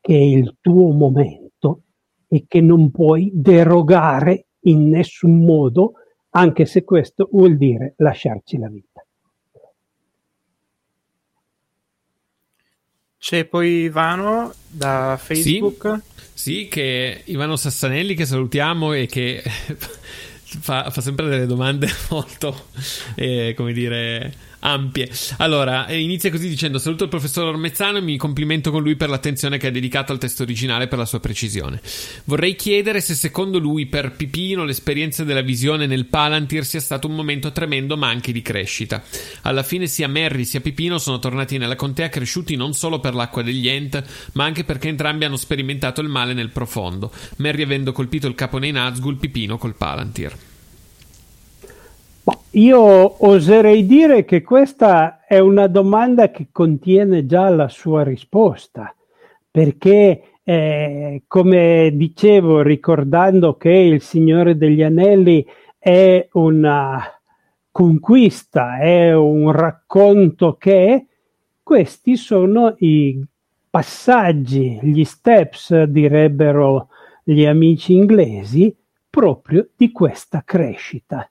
che è il tuo momento e che non puoi derogare in nessun modo, anche se questo vuol dire lasciarci la vita. C'è poi Ivano da Facebook. Sì, sì che Ivano Sassanelli che salutiamo e che fa, fa sempre delle domande molto, eh, come dire, ampie. Allora, eh, inizia così dicendo: Saluto il professor Ormezzano e mi complimento con lui per l'attenzione che ha dedicato al testo originale e per la sua precisione. Vorrei chiedere se secondo lui, per Pipino, l'esperienza della visione nel Palantir sia stato un momento tremendo, ma anche di crescita. Alla fine, sia Merry sia Pipino sono tornati nella contea cresciuti non solo per l'acqua degli Ent, ma anche perché entrambi hanno sperimentato il male nel profondo. Merry avendo colpito il capo nei Nazgul, Pipino col Palantir. Io oserei dire che questa è una domanda che contiene già la sua risposta, perché eh, come dicevo, ricordando che il Signore degli Anelli è una conquista, è un racconto che questi sono i passaggi, gli steps, direbbero gli amici inglesi, proprio di questa crescita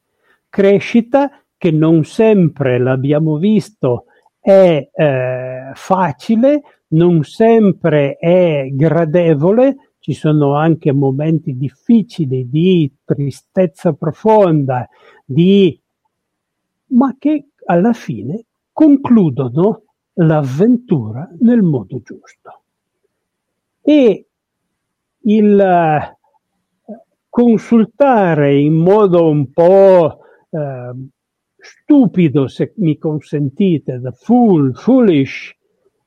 crescita che non sempre l'abbiamo visto è eh, facile, non sempre è gradevole, ci sono anche momenti difficili di tristezza profonda, di... ma che alla fine concludono l'avventura nel modo giusto. E il eh, consultare in modo un po' eh, stupido, se mi consentite, the fool, foolish,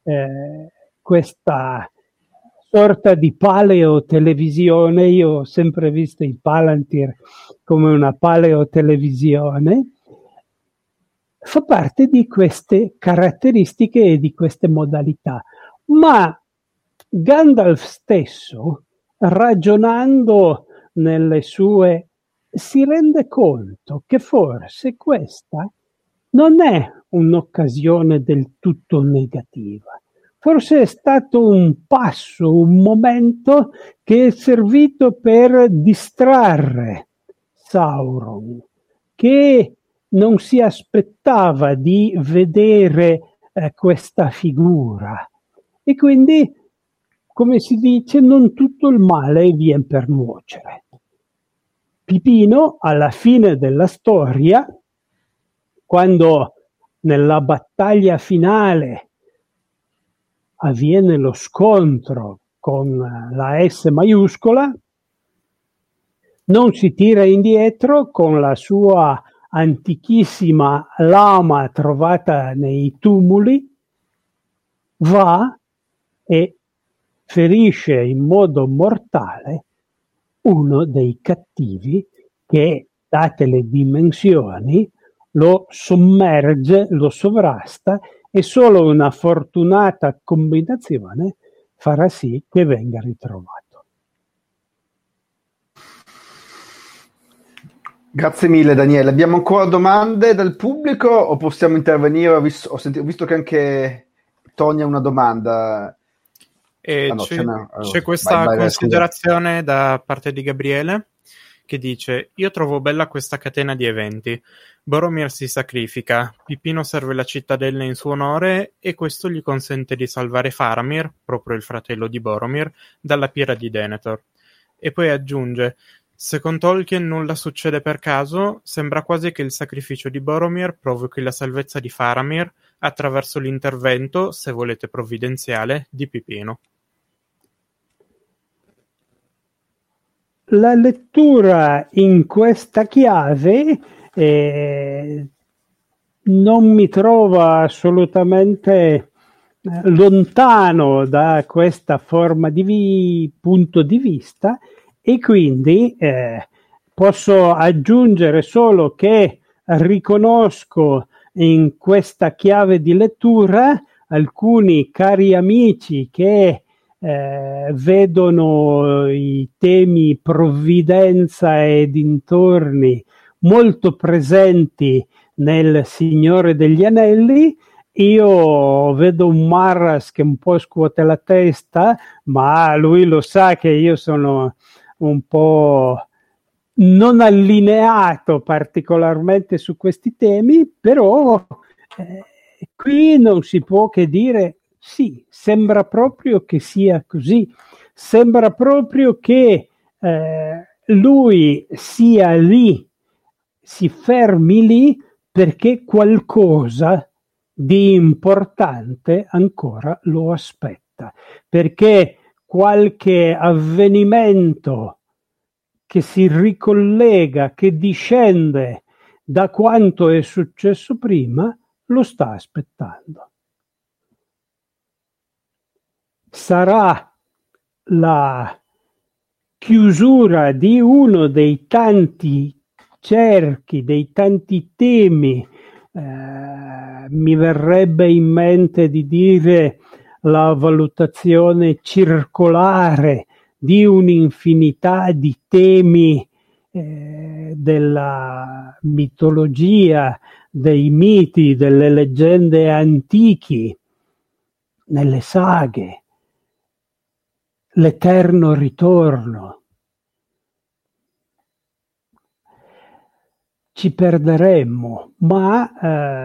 eh, questa sorta di paleo televisione. Io ho sempre visto i Palantir come una paleo televisione. Fa parte di queste caratteristiche e di queste modalità. ma Gandalf stesso, ragionando nelle sue, si rende conto che forse questa non è un'occasione del tutto negativa. Forse è stato un passo, un momento che è servito per distrarre Sauron, che non si aspettava di vedere eh, questa figura. E quindi, come si dice, non tutto il male viene per nuocere. Pipino, alla fine della storia, quando nella battaglia finale avviene lo scontro con la S maiuscola, non si tira indietro con la sua antichissima lama trovata nei tumuli, va e ferisce in modo mortale uno dei cattivi che, date le dimensioni, lo sommerge, lo sovrasta e solo una fortunata combinazione farà sì che venga ritrovato. Grazie mille Daniele. Abbiamo ancora domande dal pubblico o possiamo intervenire? Ho visto, ho sentito, ho visto che anche Tony ha una domanda. Ah, no, c'è, c'è, allora, c'è, questa vai, vai, considerazione vai, da parte di Gabriele che dice io trovo bella questa catena di eventi. Boromir si sacrifica, Pipino serve la cittadella in suo onore e questo gli consente di salvare Faramir, proprio il fratello di Boromir, dalla pira di Denethor. E poi aggiunge se con Tolkien nulla succede per caso, sembra quasi che il sacrificio di Boromir provochi la salvezza di Faramir attraverso l'intervento, se volete provvidenziale, di Pipino. La lettura in questa chiave eh, non mi trova assolutamente eh, lontano da questa forma di vi- punto di vista e quindi eh, posso aggiungere solo che riconosco in questa chiave di lettura alcuni cari amici che eh, vedono i temi provvidenza e dintorni molto presenti nel Signore degli Anelli. Io vedo un Marras che un po' scuote la testa, ma lui lo sa che io sono un po' non allineato particolarmente su questi temi, però eh, qui non si può che dire sì, sembra proprio che sia così, sembra proprio che eh, lui sia lì, si fermi lì perché qualcosa di importante ancora lo aspetta, perché qualche avvenimento che si ricollega, che discende da quanto è successo prima, lo sta aspettando. Sarà la chiusura di uno dei tanti cerchi, dei tanti temi, eh, mi verrebbe in mente di dire la valutazione circolare di un'infinità di temi eh, della mitologia, dei miti, delle leggende antichi, nelle saghe, l'eterno ritorno. Ci perderemmo, ma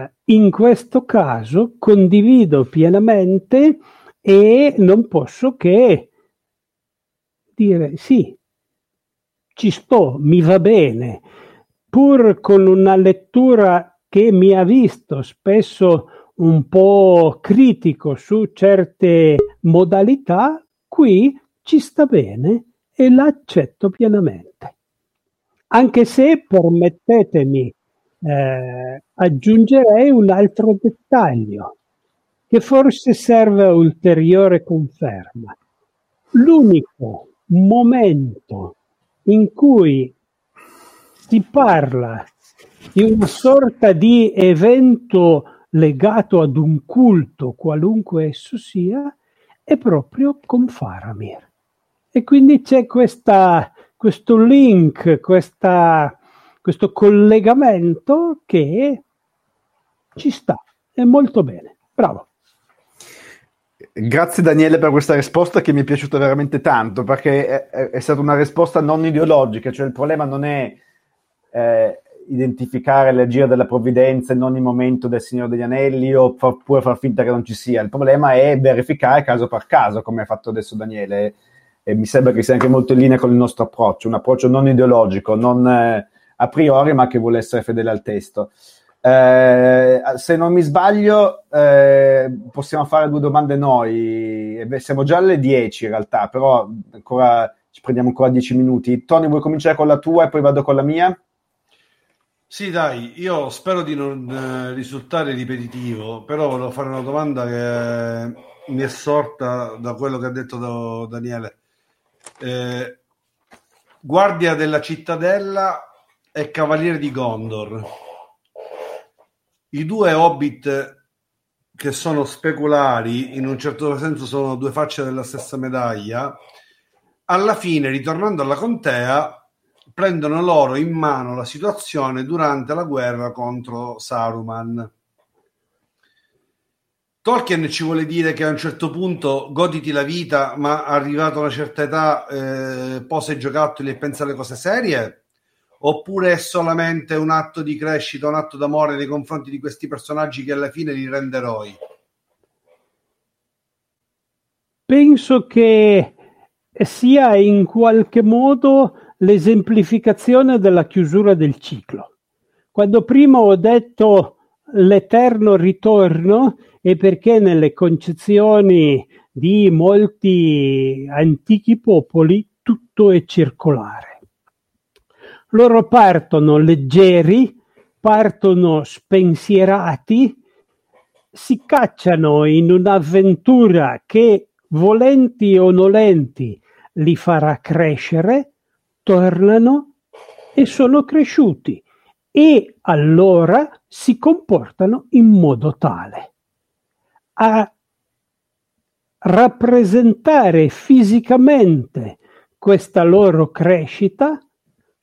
eh, in questo caso condivido pienamente e non posso che dire sì, ci sto, mi va bene, pur con una lettura che mi ha visto spesso un po' critico su certe modalità, qui ci sta bene e l'accetto pienamente. Anche se, permettetemi, eh, aggiungerei un altro dettaglio che forse serve a ulteriore conferma. L'unico momento in cui si parla di una sorta di evento legato ad un culto, qualunque esso sia, è proprio con Faramir. E quindi c'è questa, questo link, questa, questo collegamento che ci sta, è molto bene. Bravo. Grazie Daniele per questa risposta che mi è piaciuta veramente tanto perché è, è stata una risposta non ideologica, cioè il problema non è eh, identificare l'agire della provvidenza in ogni momento del Signore degli Anelli o far, pure far finta che non ci sia, il problema è verificare caso per caso come ha fatto adesso Daniele e mi sembra che sia anche molto in linea con il nostro approccio, un approccio non ideologico, non eh, a priori ma che vuole essere fedele al testo. Eh, se non mi sbaglio, eh, possiamo fare due domande noi. Eh, siamo già alle 10 in realtà, però ancora, ci prendiamo ancora 10 minuti. Tony, vuoi cominciare con la tua e poi vado con la mia? Sì, dai, io spero di non eh, risultare ripetitivo, però volevo fare una domanda che mi è sorta da quello che ha detto da Daniele. Eh, guardia della cittadella e cavaliere di Gondor i due hobbit che sono speculari, in un certo senso sono due facce della stessa medaglia, alla fine, ritornando alla contea, prendono loro in mano la situazione durante la guerra contro Saruman. Tolkien ci vuole dire che a un certo punto goditi la vita, ma arrivato a una certa età eh, posa i giocattoli e pensa alle cose serie? Oppure è solamente un atto di crescita, un atto d'amore nei confronti di questi personaggi che alla fine li rende eroi? Penso che sia in qualche modo l'esemplificazione della chiusura del ciclo. Quando prima ho detto l'eterno ritorno è perché nelle concezioni di molti antichi popoli tutto è circolare loro partono leggeri, partono spensierati, si cacciano in un'avventura che, volenti o nolenti, li farà crescere, tornano e sono cresciuti e allora si comportano in modo tale. A rappresentare fisicamente questa loro crescita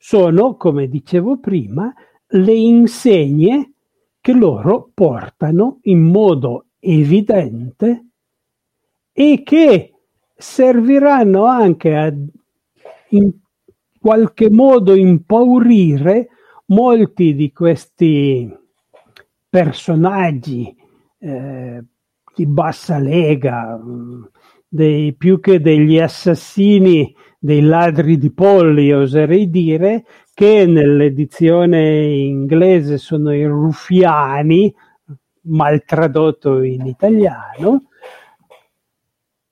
sono, come dicevo prima, le insegne che loro portano in modo evidente e che serviranno anche a in qualche modo impaurire molti di questi personaggi eh, di bassa lega, dei, più che degli assassini dei ladri di polli, oserei dire, che nell'edizione inglese sono i ruffiani, mal tradotto in italiano,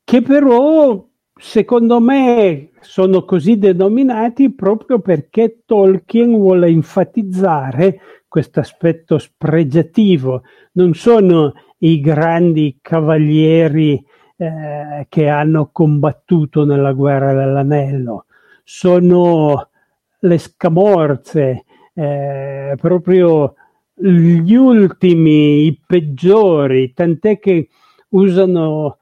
che però secondo me sono così denominati proprio perché Tolkien vuole enfatizzare questo aspetto spregiativo. Non sono i grandi cavalieri eh, che hanno combattuto nella guerra dell'anello, sono le scamorze, eh, proprio gli ultimi, i peggiori, tant'è che usano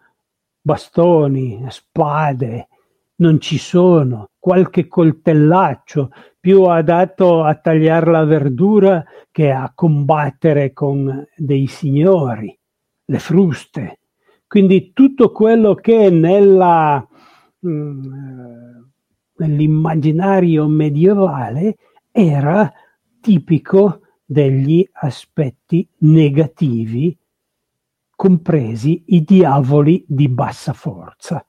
bastoni, spade, non ci sono, qualche coltellaccio più adatto a tagliare la verdura che a combattere con dei signori, le fruste. Quindi tutto quello che nella, mh, mm, nell'immaginario medievale era tipico degli aspetti negativi, compresi i diavoli di bassa forza.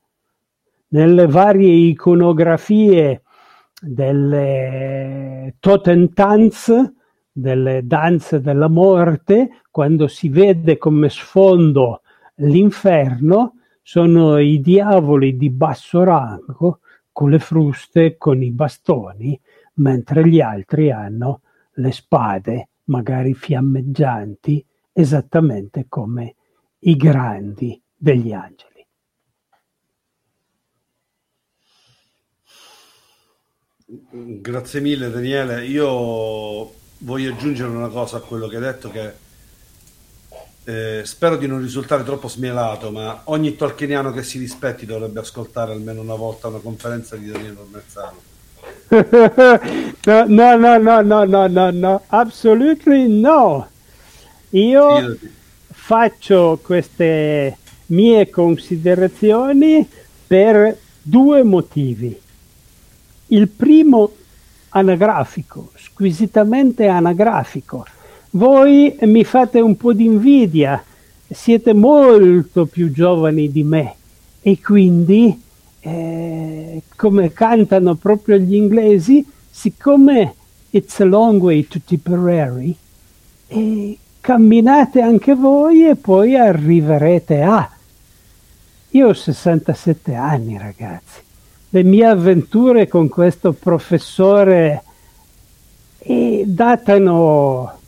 Nelle varie iconografie delle Totentanz, delle danze della morte, quando si vede come sfondo L'inferno sono i diavoli di basso rango con le fruste, con i bastoni, mentre gli altri hanno le spade, magari fiammeggianti, esattamente come i grandi degli angeli. Grazie mille Daniele, io voglio aggiungere una cosa a quello che hai detto che eh, spero di non risultare troppo smielato, ma ogni tolkieniano che si rispetti dovrebbe ascoltare almeno una volta una conferenza di Daniele Ormezzano. no, no, no, no, no, no, no, assolutely no. Io faccio queste mie considerazioni per due motivi. Il primo anagrafico, squisitamente anagrafico. Voi mi fate un po' di invidia, siete molto più giovani di me e quindi, eh, come cantano proprio gli inglesi, siccome it's a long way to Tipperary, eh, camminate anche voi e poi arriverete a... Io ho 67 anni, ragazzi. Le mie avventure con questo professore eh, datano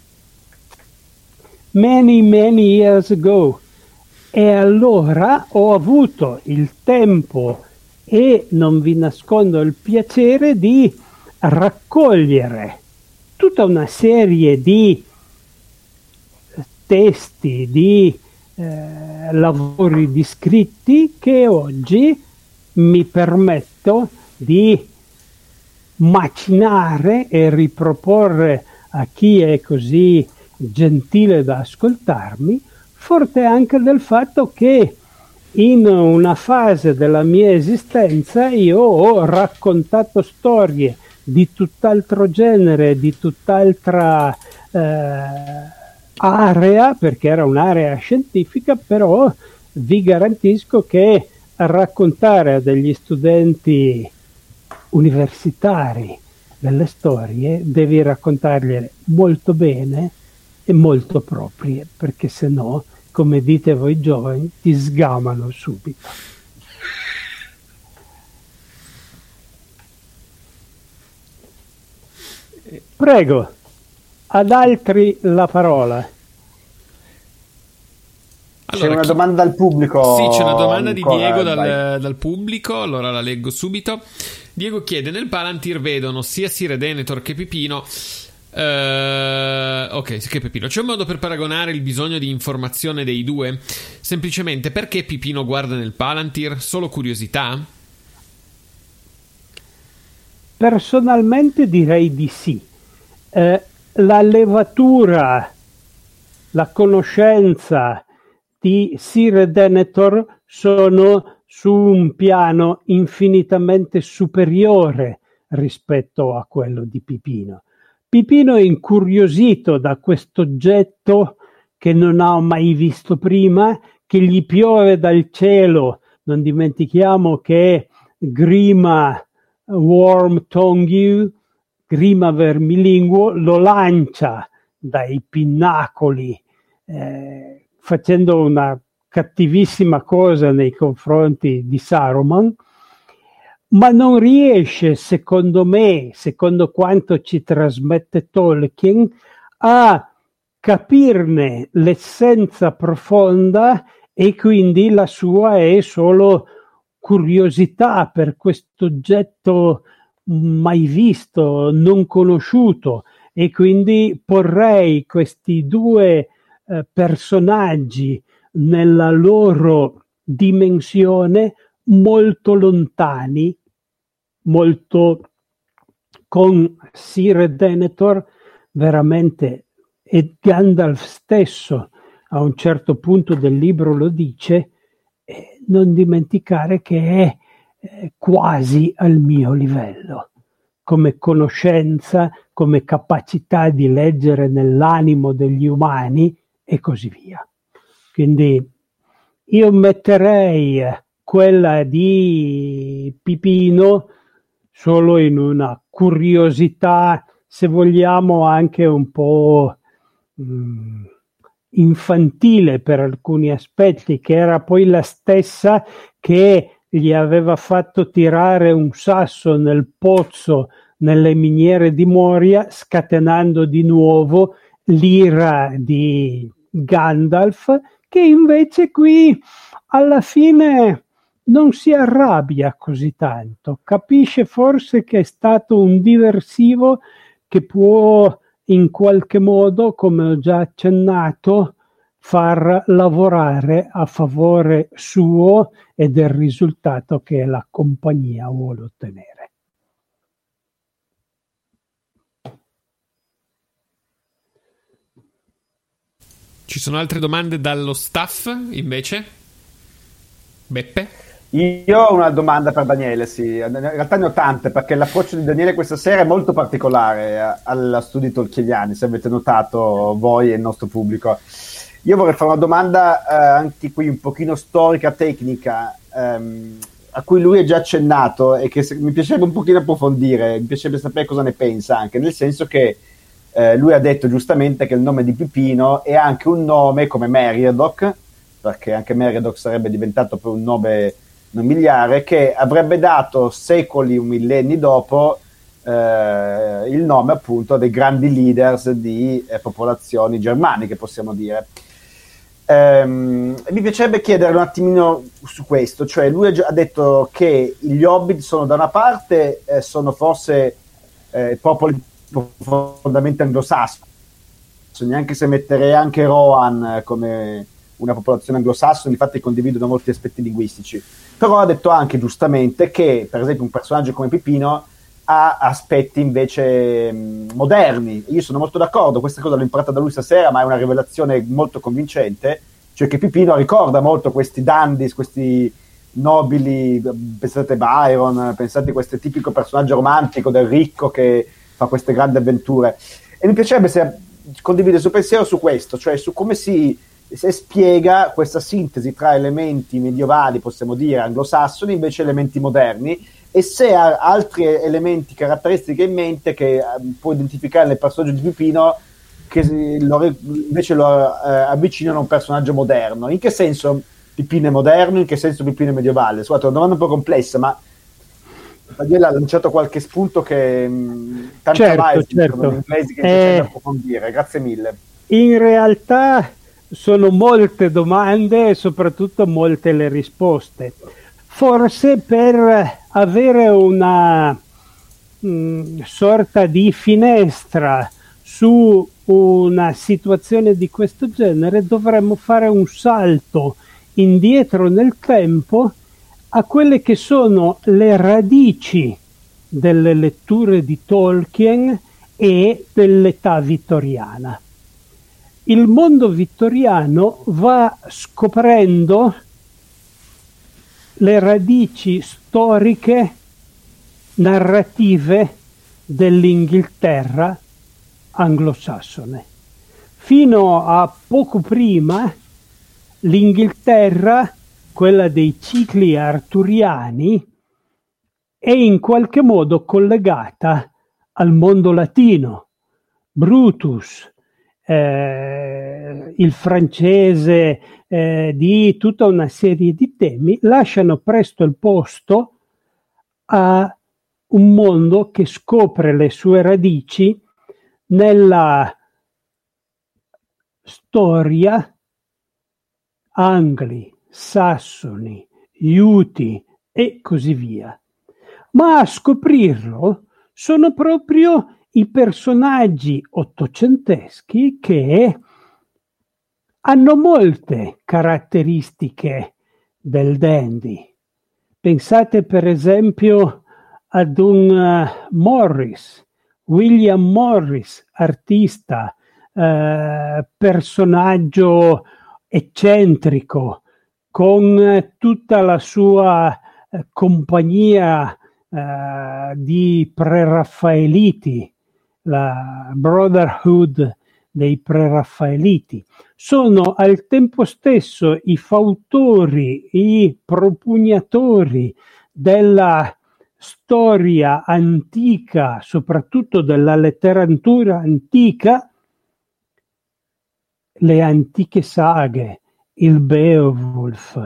many, many years ago. E allora ho avuto il tempo e non vi nascondo il piacere di raccogliere tutta una serie di testi, di eh, lavori di scritti che oggi mi permetto di macinare e riproporre a chi è così gentile da ascoltarmi, forte anche del fatto che in una fase della mia esistenza io ho raccontato storie di tutt'altro genere, di tutt'altra eh, area, perché era un'area scientifica, però vi garantisco che raccontare a degli studenti universitari delle storie devi raccontargliele molto bene e molto proprie, perché se no, come dite voi giovani, ti sgamano subito. Prego ad altri la parola. Allora, c'è una chi... domanda dal pubblico. Sì, c'è una domanda Nicola, di Diego dal, dal, pubblico, allora la leggo subito. Diego chiede: Nel Palantir vedono sia Sire Denethor che Pipino. Uh, ok, che Pipino. C'è un modo per paragonare il bisogno di informazione dei due? Semplicemente perché Pipino guarda nel Palantir? Solo curiosità? Personalmente direi di sì. Eh, la levatura, la conoscenza di Sir Denethor sono su un piano infinitamente superiore rispetto a quello di Pipino. Pipino è incuriosito da questo oggetto che non ha mai visto prima, che gli piove dal cielo. Non dimentichiamo che Grima Worm Tongue Grima Vermilinguo lo lancia dai pinnacoli eh, facendo una cattivissima cosa nei confronti di Saruman, ma non riesce, secondo me, secondo quanto ci trasmette Tolkien, a capirne l'essenza profonda e quindi la sua è solo curiosità per questo oggetto mai visto, non conosciuto. E quindi porrei questi due eh, personaggi nella loro dimensione molto lontani, molto con Sir Denethor veramente e Gandalf stesso a un certo punto del libro lo dice, eh, non dimenticare che è eh, quasi al mio livello, come conoscenza, come capacità di leggere nell'animo degli umani e così via. Quindi io metterei quella di Pipino solo in una curiosità, se vogliamo anche un po' mm, infantile per alcuni aspetti, che era poi la stessa che gli aveva fatto tirare un sasso nel pozzo nelle miniere di Moria, scatenando di nuovo l'ira di Gandalf, che invece qui alla fine non si arrabbia così tanto, capisce forse che è stato un diversivo che può in qualche modo, come ho già accennato, far lavorare a favore suo e del risultato che la compagnia vuole ottenere. Ci sono altre domande dallo staff invece? Beppe? Io ho una domanda per Daniele, sì. In realtà ne ho tante perché l'approccio di Daniele questa sera è molto particolare allo studi tolkieniani, se avete notato voi e il nostro pubblico. Io vorrei fare una domanda eh, anche qui un pochino storica, tecnica, ehm, a cui lui è già accennato e che se, mi piacerebbe un pochino approfondire, mi piacerebbe sapere cosa ne pensa anche, nel senso che eh, lui ha detto giustamente che il nome di Pipino è anche un nome come Meriadoc, perché anche Meriadoc sarebbe diventato poi un nome nobiliare, che avrebbe dato secoli, un millenni dopo, eh, il nome appunto dei grandi leaders di eh, popolazioni germaniche, possiamo dire. Ehm, mi piacerebbe chiedere un attimino su questo, cioè lui ha detto che gli hobbit sono da una parte, eh, sono forse eh, popoli profondamente anglosassoni, anche se metterei anche Rohan eh, come una popolazione anglosassone, infatti condividono molti aspetti linguistici. Però ha detto anche giustamente che, per esempio, un personaggio come Pipino ha aspetti invece mh, moderni. Io sono molto d'accordo, questa cosa l'ho imparata da lui stasera, ma è una rivelazione molto convincente, cioè che Pipino ricorda molto questi dandies, questi nobili, pensate Byron, pensate a questo tipico personaggio romantico del ricco che fa queste grandi avventure. E mi piacerebbe se condivide il suo pensiero su questo, cioè su come si spiega questa sintesi tra elementi medievali, possiamo dire, anglosassoni, invece elementi moderni, e se ha altri elementi, caratteristiche in mente che eh, può identificare nel personaggio di Pipino che lo, invece lo eh, avvicinano a un personaggio moderno. In che senso Pipino è moderno? In che senso Pipino è medievale? Scusate, è una domanda un po' complessa, ma Daniela ha lanciato qualche spunto che mh, mm, tanto certo, certo. in inglese che eh, approfondire. Grazie mille. In realtà sono molte domande e soprattutto molte le risposte forse per avere una mh, mm, sorta di finestra su una situazione di questo genere dovremmo fare un salto indietro nel tempo a quelle che sono le radici delle letture di Tolkien e dell'età vittoriana. Il mondo vittoriano va scoprendo le radici storiche, narrative dell'Inghilterra anglosassone. Fino a poco prima l'Inghilterra, quella dei cicli arturiani, è in qualche modo collegata al mondo latino. Brutus, eh, il francese, eh, di tutta una serie di temi, lasciano presto il posto a un mondo che scopre le sue radici nella storia angli, sassoni, iuti e così via. Ma a scoprirlo sono proprio i personaggi ottocenteschi che hanno molte caratteristiche del dandy. Pensate per esempio ad un uh, Morris, William Morris, artista, uh, personaggio eccentrico, con tutta la sua uh, compagnia di preraffaeliti, la Brotherhood dei preraffaeliti, sono al tempo stesso i fautori, i propugnatori della storia antica, soprattutto della letteratura antica, le antiche saghe, il Beowulf,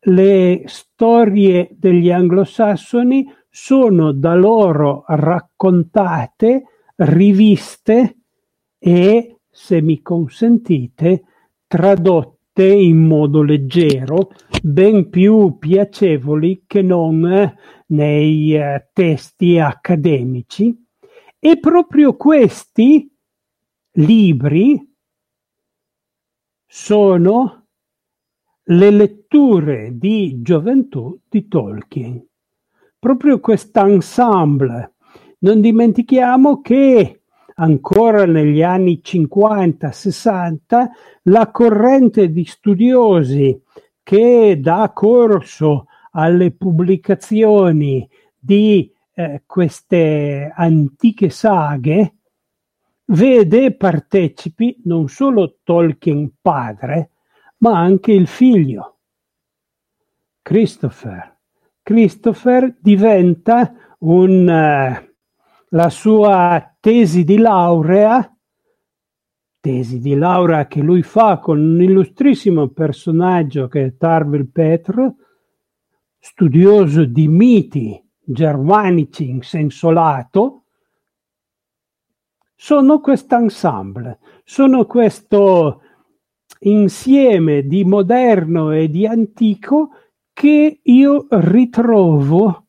le storie degli anglosassoni sono da loro raccontate, riviste e se mi consentite, tradotte in modo leggero, ben più piacevoli che non nei eh, testi accademici. E proprio questi libri sono le letture di gioventù di Tolkien. Proprio quest'ensemble. Non dimentichiamo che ancora negli anni 50-60 la corrente di studiosi che dà corso alle pubblicazioni di eh, queste antiche saghe vede partecipi non solo Tolkien padre, ma anche il figlio, Christopher. Christopher diventa un, uh, la sua tesi di laurea, tesi di laurea che lui fa con un illustrissimo personaggio che è Tarvel Petro, studioso di miti germanici in senso lato, sono quest'ensemble, sono questo insieme di moderno e di antico che io ritrovo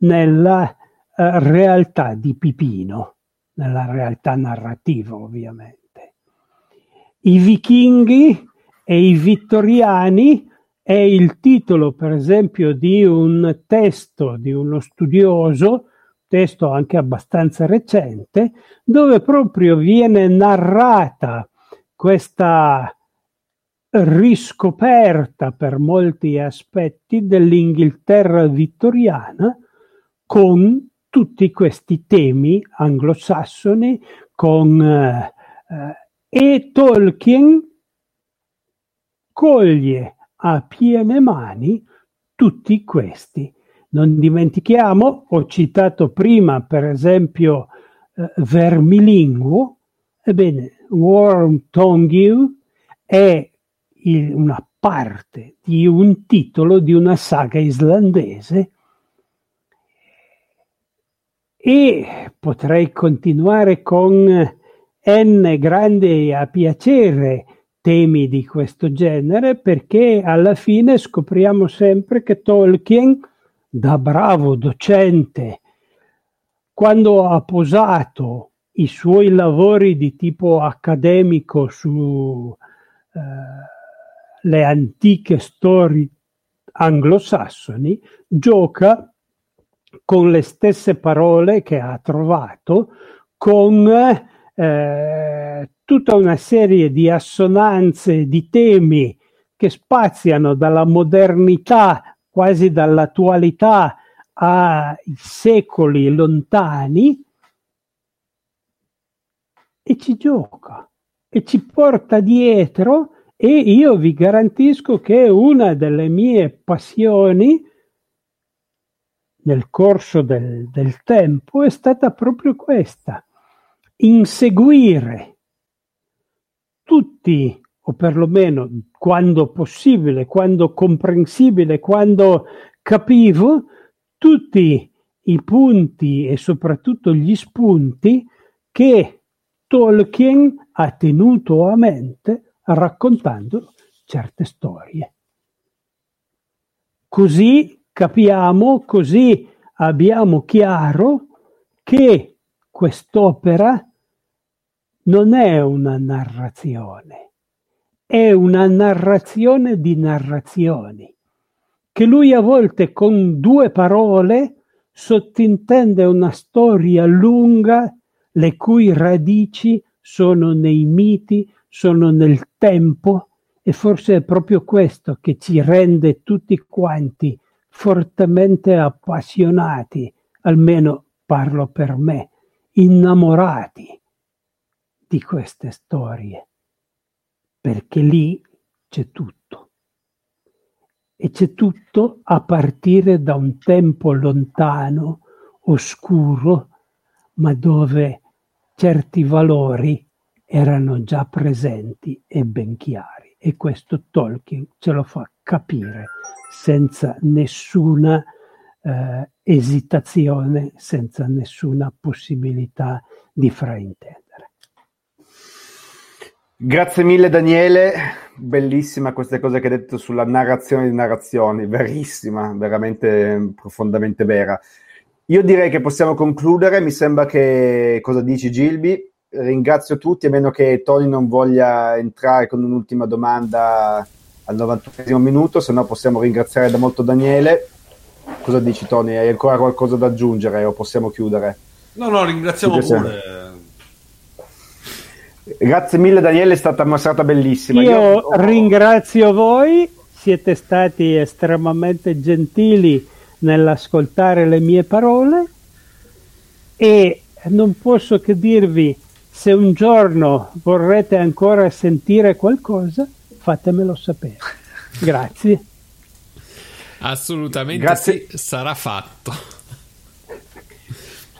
nella realtà di Pipino, nella realtà narrativa ovviamente. I vichinghi e i vittoriani è il titolo, per esempio, di un testo di uno studioso testo anche abbastanza recente, dove proprio viene narrata questa riscoperta per molti aspetti dell'Inghilterra vittoriana con tutti questi temi anglosassoni con, eh, e. Tolkien coglie a piene mani tutti questi. Non dimentichiamo, ho citato prima per esempio eh, Vermilinguo, ebbene Worm Tongue è il, una parte di un titolo di una saga islandese e potrei continuare con N grande a piacere temi di questo genere perché alla fine scopriamo sempre che Tolkien da bravo docente, quando ha posato i suoi lavori di tipo accademico su eh, antiche storie anglosassoni, gioca con le stesse parole che ha trovato, con eh, tutta una serie di assonanze, di temi che spaziano dalla modernità quasi dall'attualità ai secoli lontani e ci gioca e ci porta dietro e io vi garantisco che una delle mie passioni nel corso del, del tempo è stata proprio questa, inseguire tutti o perlomeno quando possibile, quando comprensibile, quando capivo tutti i punti e soprattutto gli spunti che Tolkien ha tenuto a mente raccontando certe storie. Così capiamo, così abbiamo chiaro che quest'opera non è una narrazione, è una narrazione di narrazioni, che lui a volte con due parole sottintende una storia lunga le cui radici sono nei miti, sono nel tempo e forse è proprio questo che ci rende tutti quanti fortemente appassionati, almeno parlo per me, innamorati di queste storie perché lì c'è tutto. E c'è tutto a partire da un tempo lontano, oscuro, ma dove certi valori erano già presenti e ben chiari. E questo Tolkien ce lo fa capire senza nessuna eh, esitazione, senza nessuna possibilità di fraintendere. Grazie mille Daniele, bellissima queste cose che hai detto sulla narrazione di narrazioni, verissima, veramente profondamente vera. Io direi che possiamo concludere, mi sembra che cosa dici Gilby? ringrazio tutti, a meno che Tony non voglia entrare con un'ultima domanda al 91 minuto, se no possiamo ringraziare da molto Daniele. Cosa dici Tony? Hai ancora qualcosa da aggiungere o possiamo chiudere? No, no, ringraziamo pure. Grazie mille Daniele, è stata una serata bellissima. Io, Io ringrazio voi, siete stati estremamente gentili nell'ascoltare le mie parole e non posso che dirvi se un giorno vorrete ancora sentire qualcosa, fatemelo sapere. Grazie. Assolutamente Grazie. sì, sarà fatto.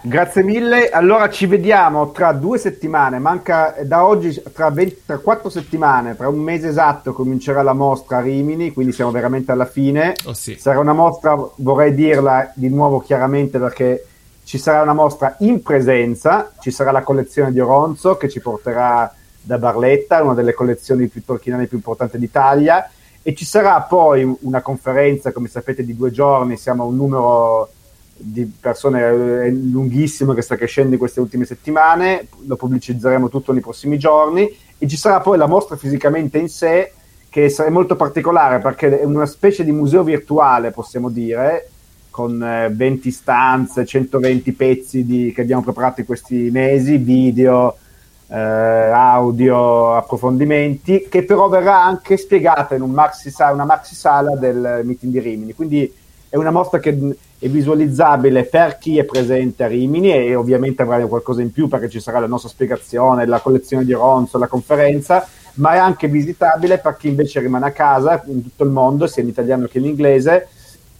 Grazie mille. Allora ci vediamo tra due settimane. Manca da oggi, tra, 20, tra quattro settimane, tra un mese esatto, comincerà la mostra a Rimini. Quindi siamo veramente alla fine. Oh, sì. Sarà una mostra, vorrei dirla di nuovo chiaramente perché ci sarà una mostra in presenza. Ci sarà la collezione di Oronzo che ci porterà da Barletta, una delle collezioni più tolkieniane più importanti d'Italia. E ci sarà poi una conferenza, come sapete, di due giorni. Siamo a un numero di persone è lunghissimo che sta crescendo in queste ultime settimane, lo pubblicizzeremo tutto nei prossimi giorni e ci sarà poi la mostra fisicamente in sé che è molto particolare perché è una specie di museo virtuale, possiamo dire, con 20 stanze, 120 pezzi di, che abbiamo preparato in questi mesi, video, eh, audio, approfondimenti, che però verrà anche spiegata in un maxi, una maxi sala del meeting di Rimini. Quindi è una mostra che è visualizzabile per chi è presente a Rimini e ovviamente avrà qualcosa in più perché ci sarà la nostra spiegazione, la collezione di Ronzo, la conferenza, ma è anche visitabile per chi invece rimane a casa in tutto il mondo, sia in italiano che in inglese.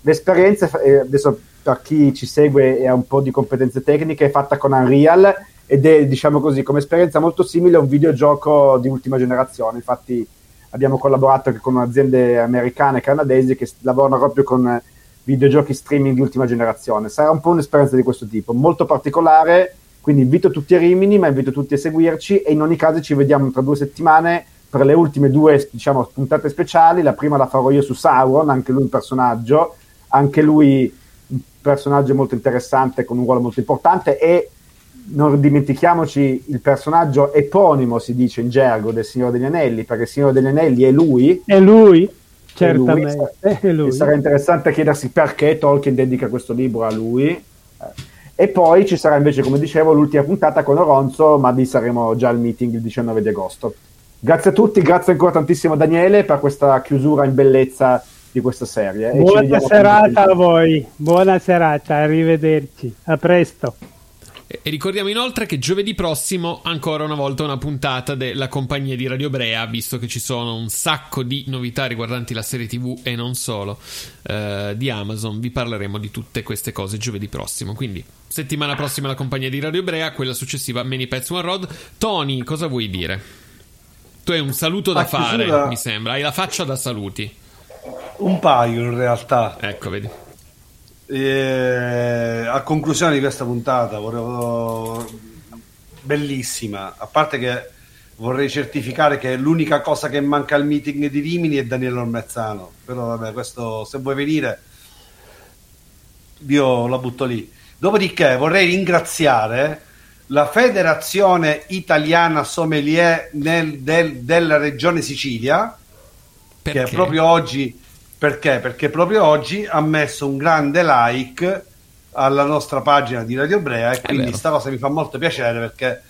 L'esperienza, eh, adesso per chi ci segue e ha un po' di competenze tecniche, è fatta con Unreal ed è, diciamo così, come esperienza molto simile a un videogioco di ultima generazione. Infatti abbiamo collaborato anche con aziende americane e canadesi che lavorano proprio con videogiochi streaming di ultima generazione. Sarà un po' un'esperienza di questo tipo, molto particolare, quindi invito tutti a Rimini, ma invito tutti a seguirci e in ogni caso ci vediamo tra due settimane per le ultime due diciamo, puntate speciali. La prima la farò io su Sauron, anche lui un personaggio, anche lui un personaggio molto interessante con un ruolo molto importante e non dimentichiamoci il personaggio eponimo, si dice in gergo, del Signore degli Anelli, perché il Signore degli Anelli è lui. È lui. Certamente. Lui, lui. Sarà interessante chiedersi perché Tolkien dedica questo libro a lui. E poi ci sarà invece, come dicevo, l'ultima puntata con Oronzo, ma vi saremo già al meeting il 19 di agosto. Grazie a tutti, grazie ancora tantissimo Daniele per questa chiusura in bellezza di questa serie. Buona serata a voi, buona serata, arrivederci, a presto. E ricordiamo inoltre che giovedì prossimo ancora una volta una puntata della compagnia di Radio Brea, visto che ci sono un sacco di novità riguardanti la serie TV e non solo eh, di Amazon. Vi parleremo di tutte queste cose giovedì prossimo. Quindi, settimana prossima la compagnia di Radio Brea, quella successiva Many Pets One Road. Tony, cosa vuoi dire? Tu hai un saluto da fare, chiusura... mi sembra. Hai la faccia da saluti. Un paio in realtà. Ecco, vedi. E a conclusione di questa puntata, volevo... bellissima, a parte che vorrei certificare che l'unica cosa che manca al meeting di Rimini è Daniele Ormezzano, però vabbè, questo se vuoi venire io la butto lì. Dopodiché vorrei ringraziare la Federazione Italiana Sommelier nel, del, della Regione Sicilia, Perché? che proprio oggi perché? Perché proprio oggi ha messo un grande like alla nostra pagina di Radio Brea e quindi questa cosa mi fa molto piacere perché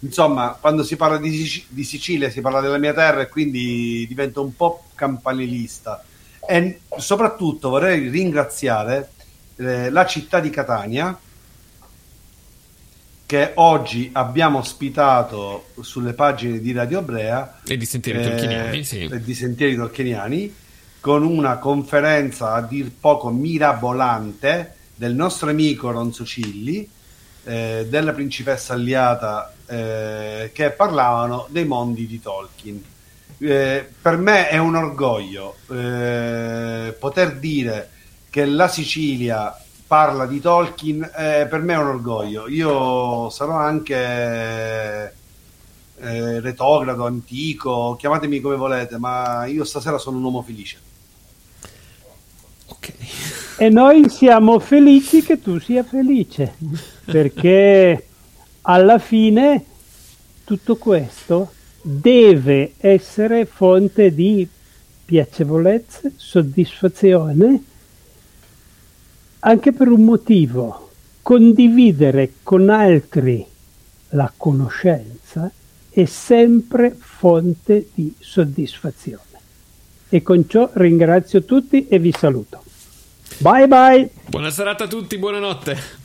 insomma quando si parla di, Sic- di, Sicilia si parla della mia terra e quindi divento un po' campanilista e soprattutto vorrei ringraziare eh, la città di Catania che oggi abbiamo ospitato sulle pagine di Radio Brea e di Sentieri eh, Tolkieniani, sì. e di Sentieri Tolkieniani con una conferenza a dir poco mirabolante del nostro amico Ronzo Cilli, eh, della principessa Alliata, eh, che parlavano dei mondi di Tolkien. Eh, per me è un orgoglio eh, poter dire che la Sicilia parla di Tolkien, eh, per me è un orgoglio. Io sarò anche eh, retrogrado, antico, chiamatemi come volete, ma io stasera sono un uomo felice. E noi siamo felici che tu sia felice, perché alla fine tutto questo deve essere fonte di piacevolezza, soddisfazione, anche per un motivo, condividere con altri la conoscenza è sempre fonte di soddisfazione. E con ciò ringrazio tutti e vi saluto. Bye bye! Buona serata a tutti, buonanotte!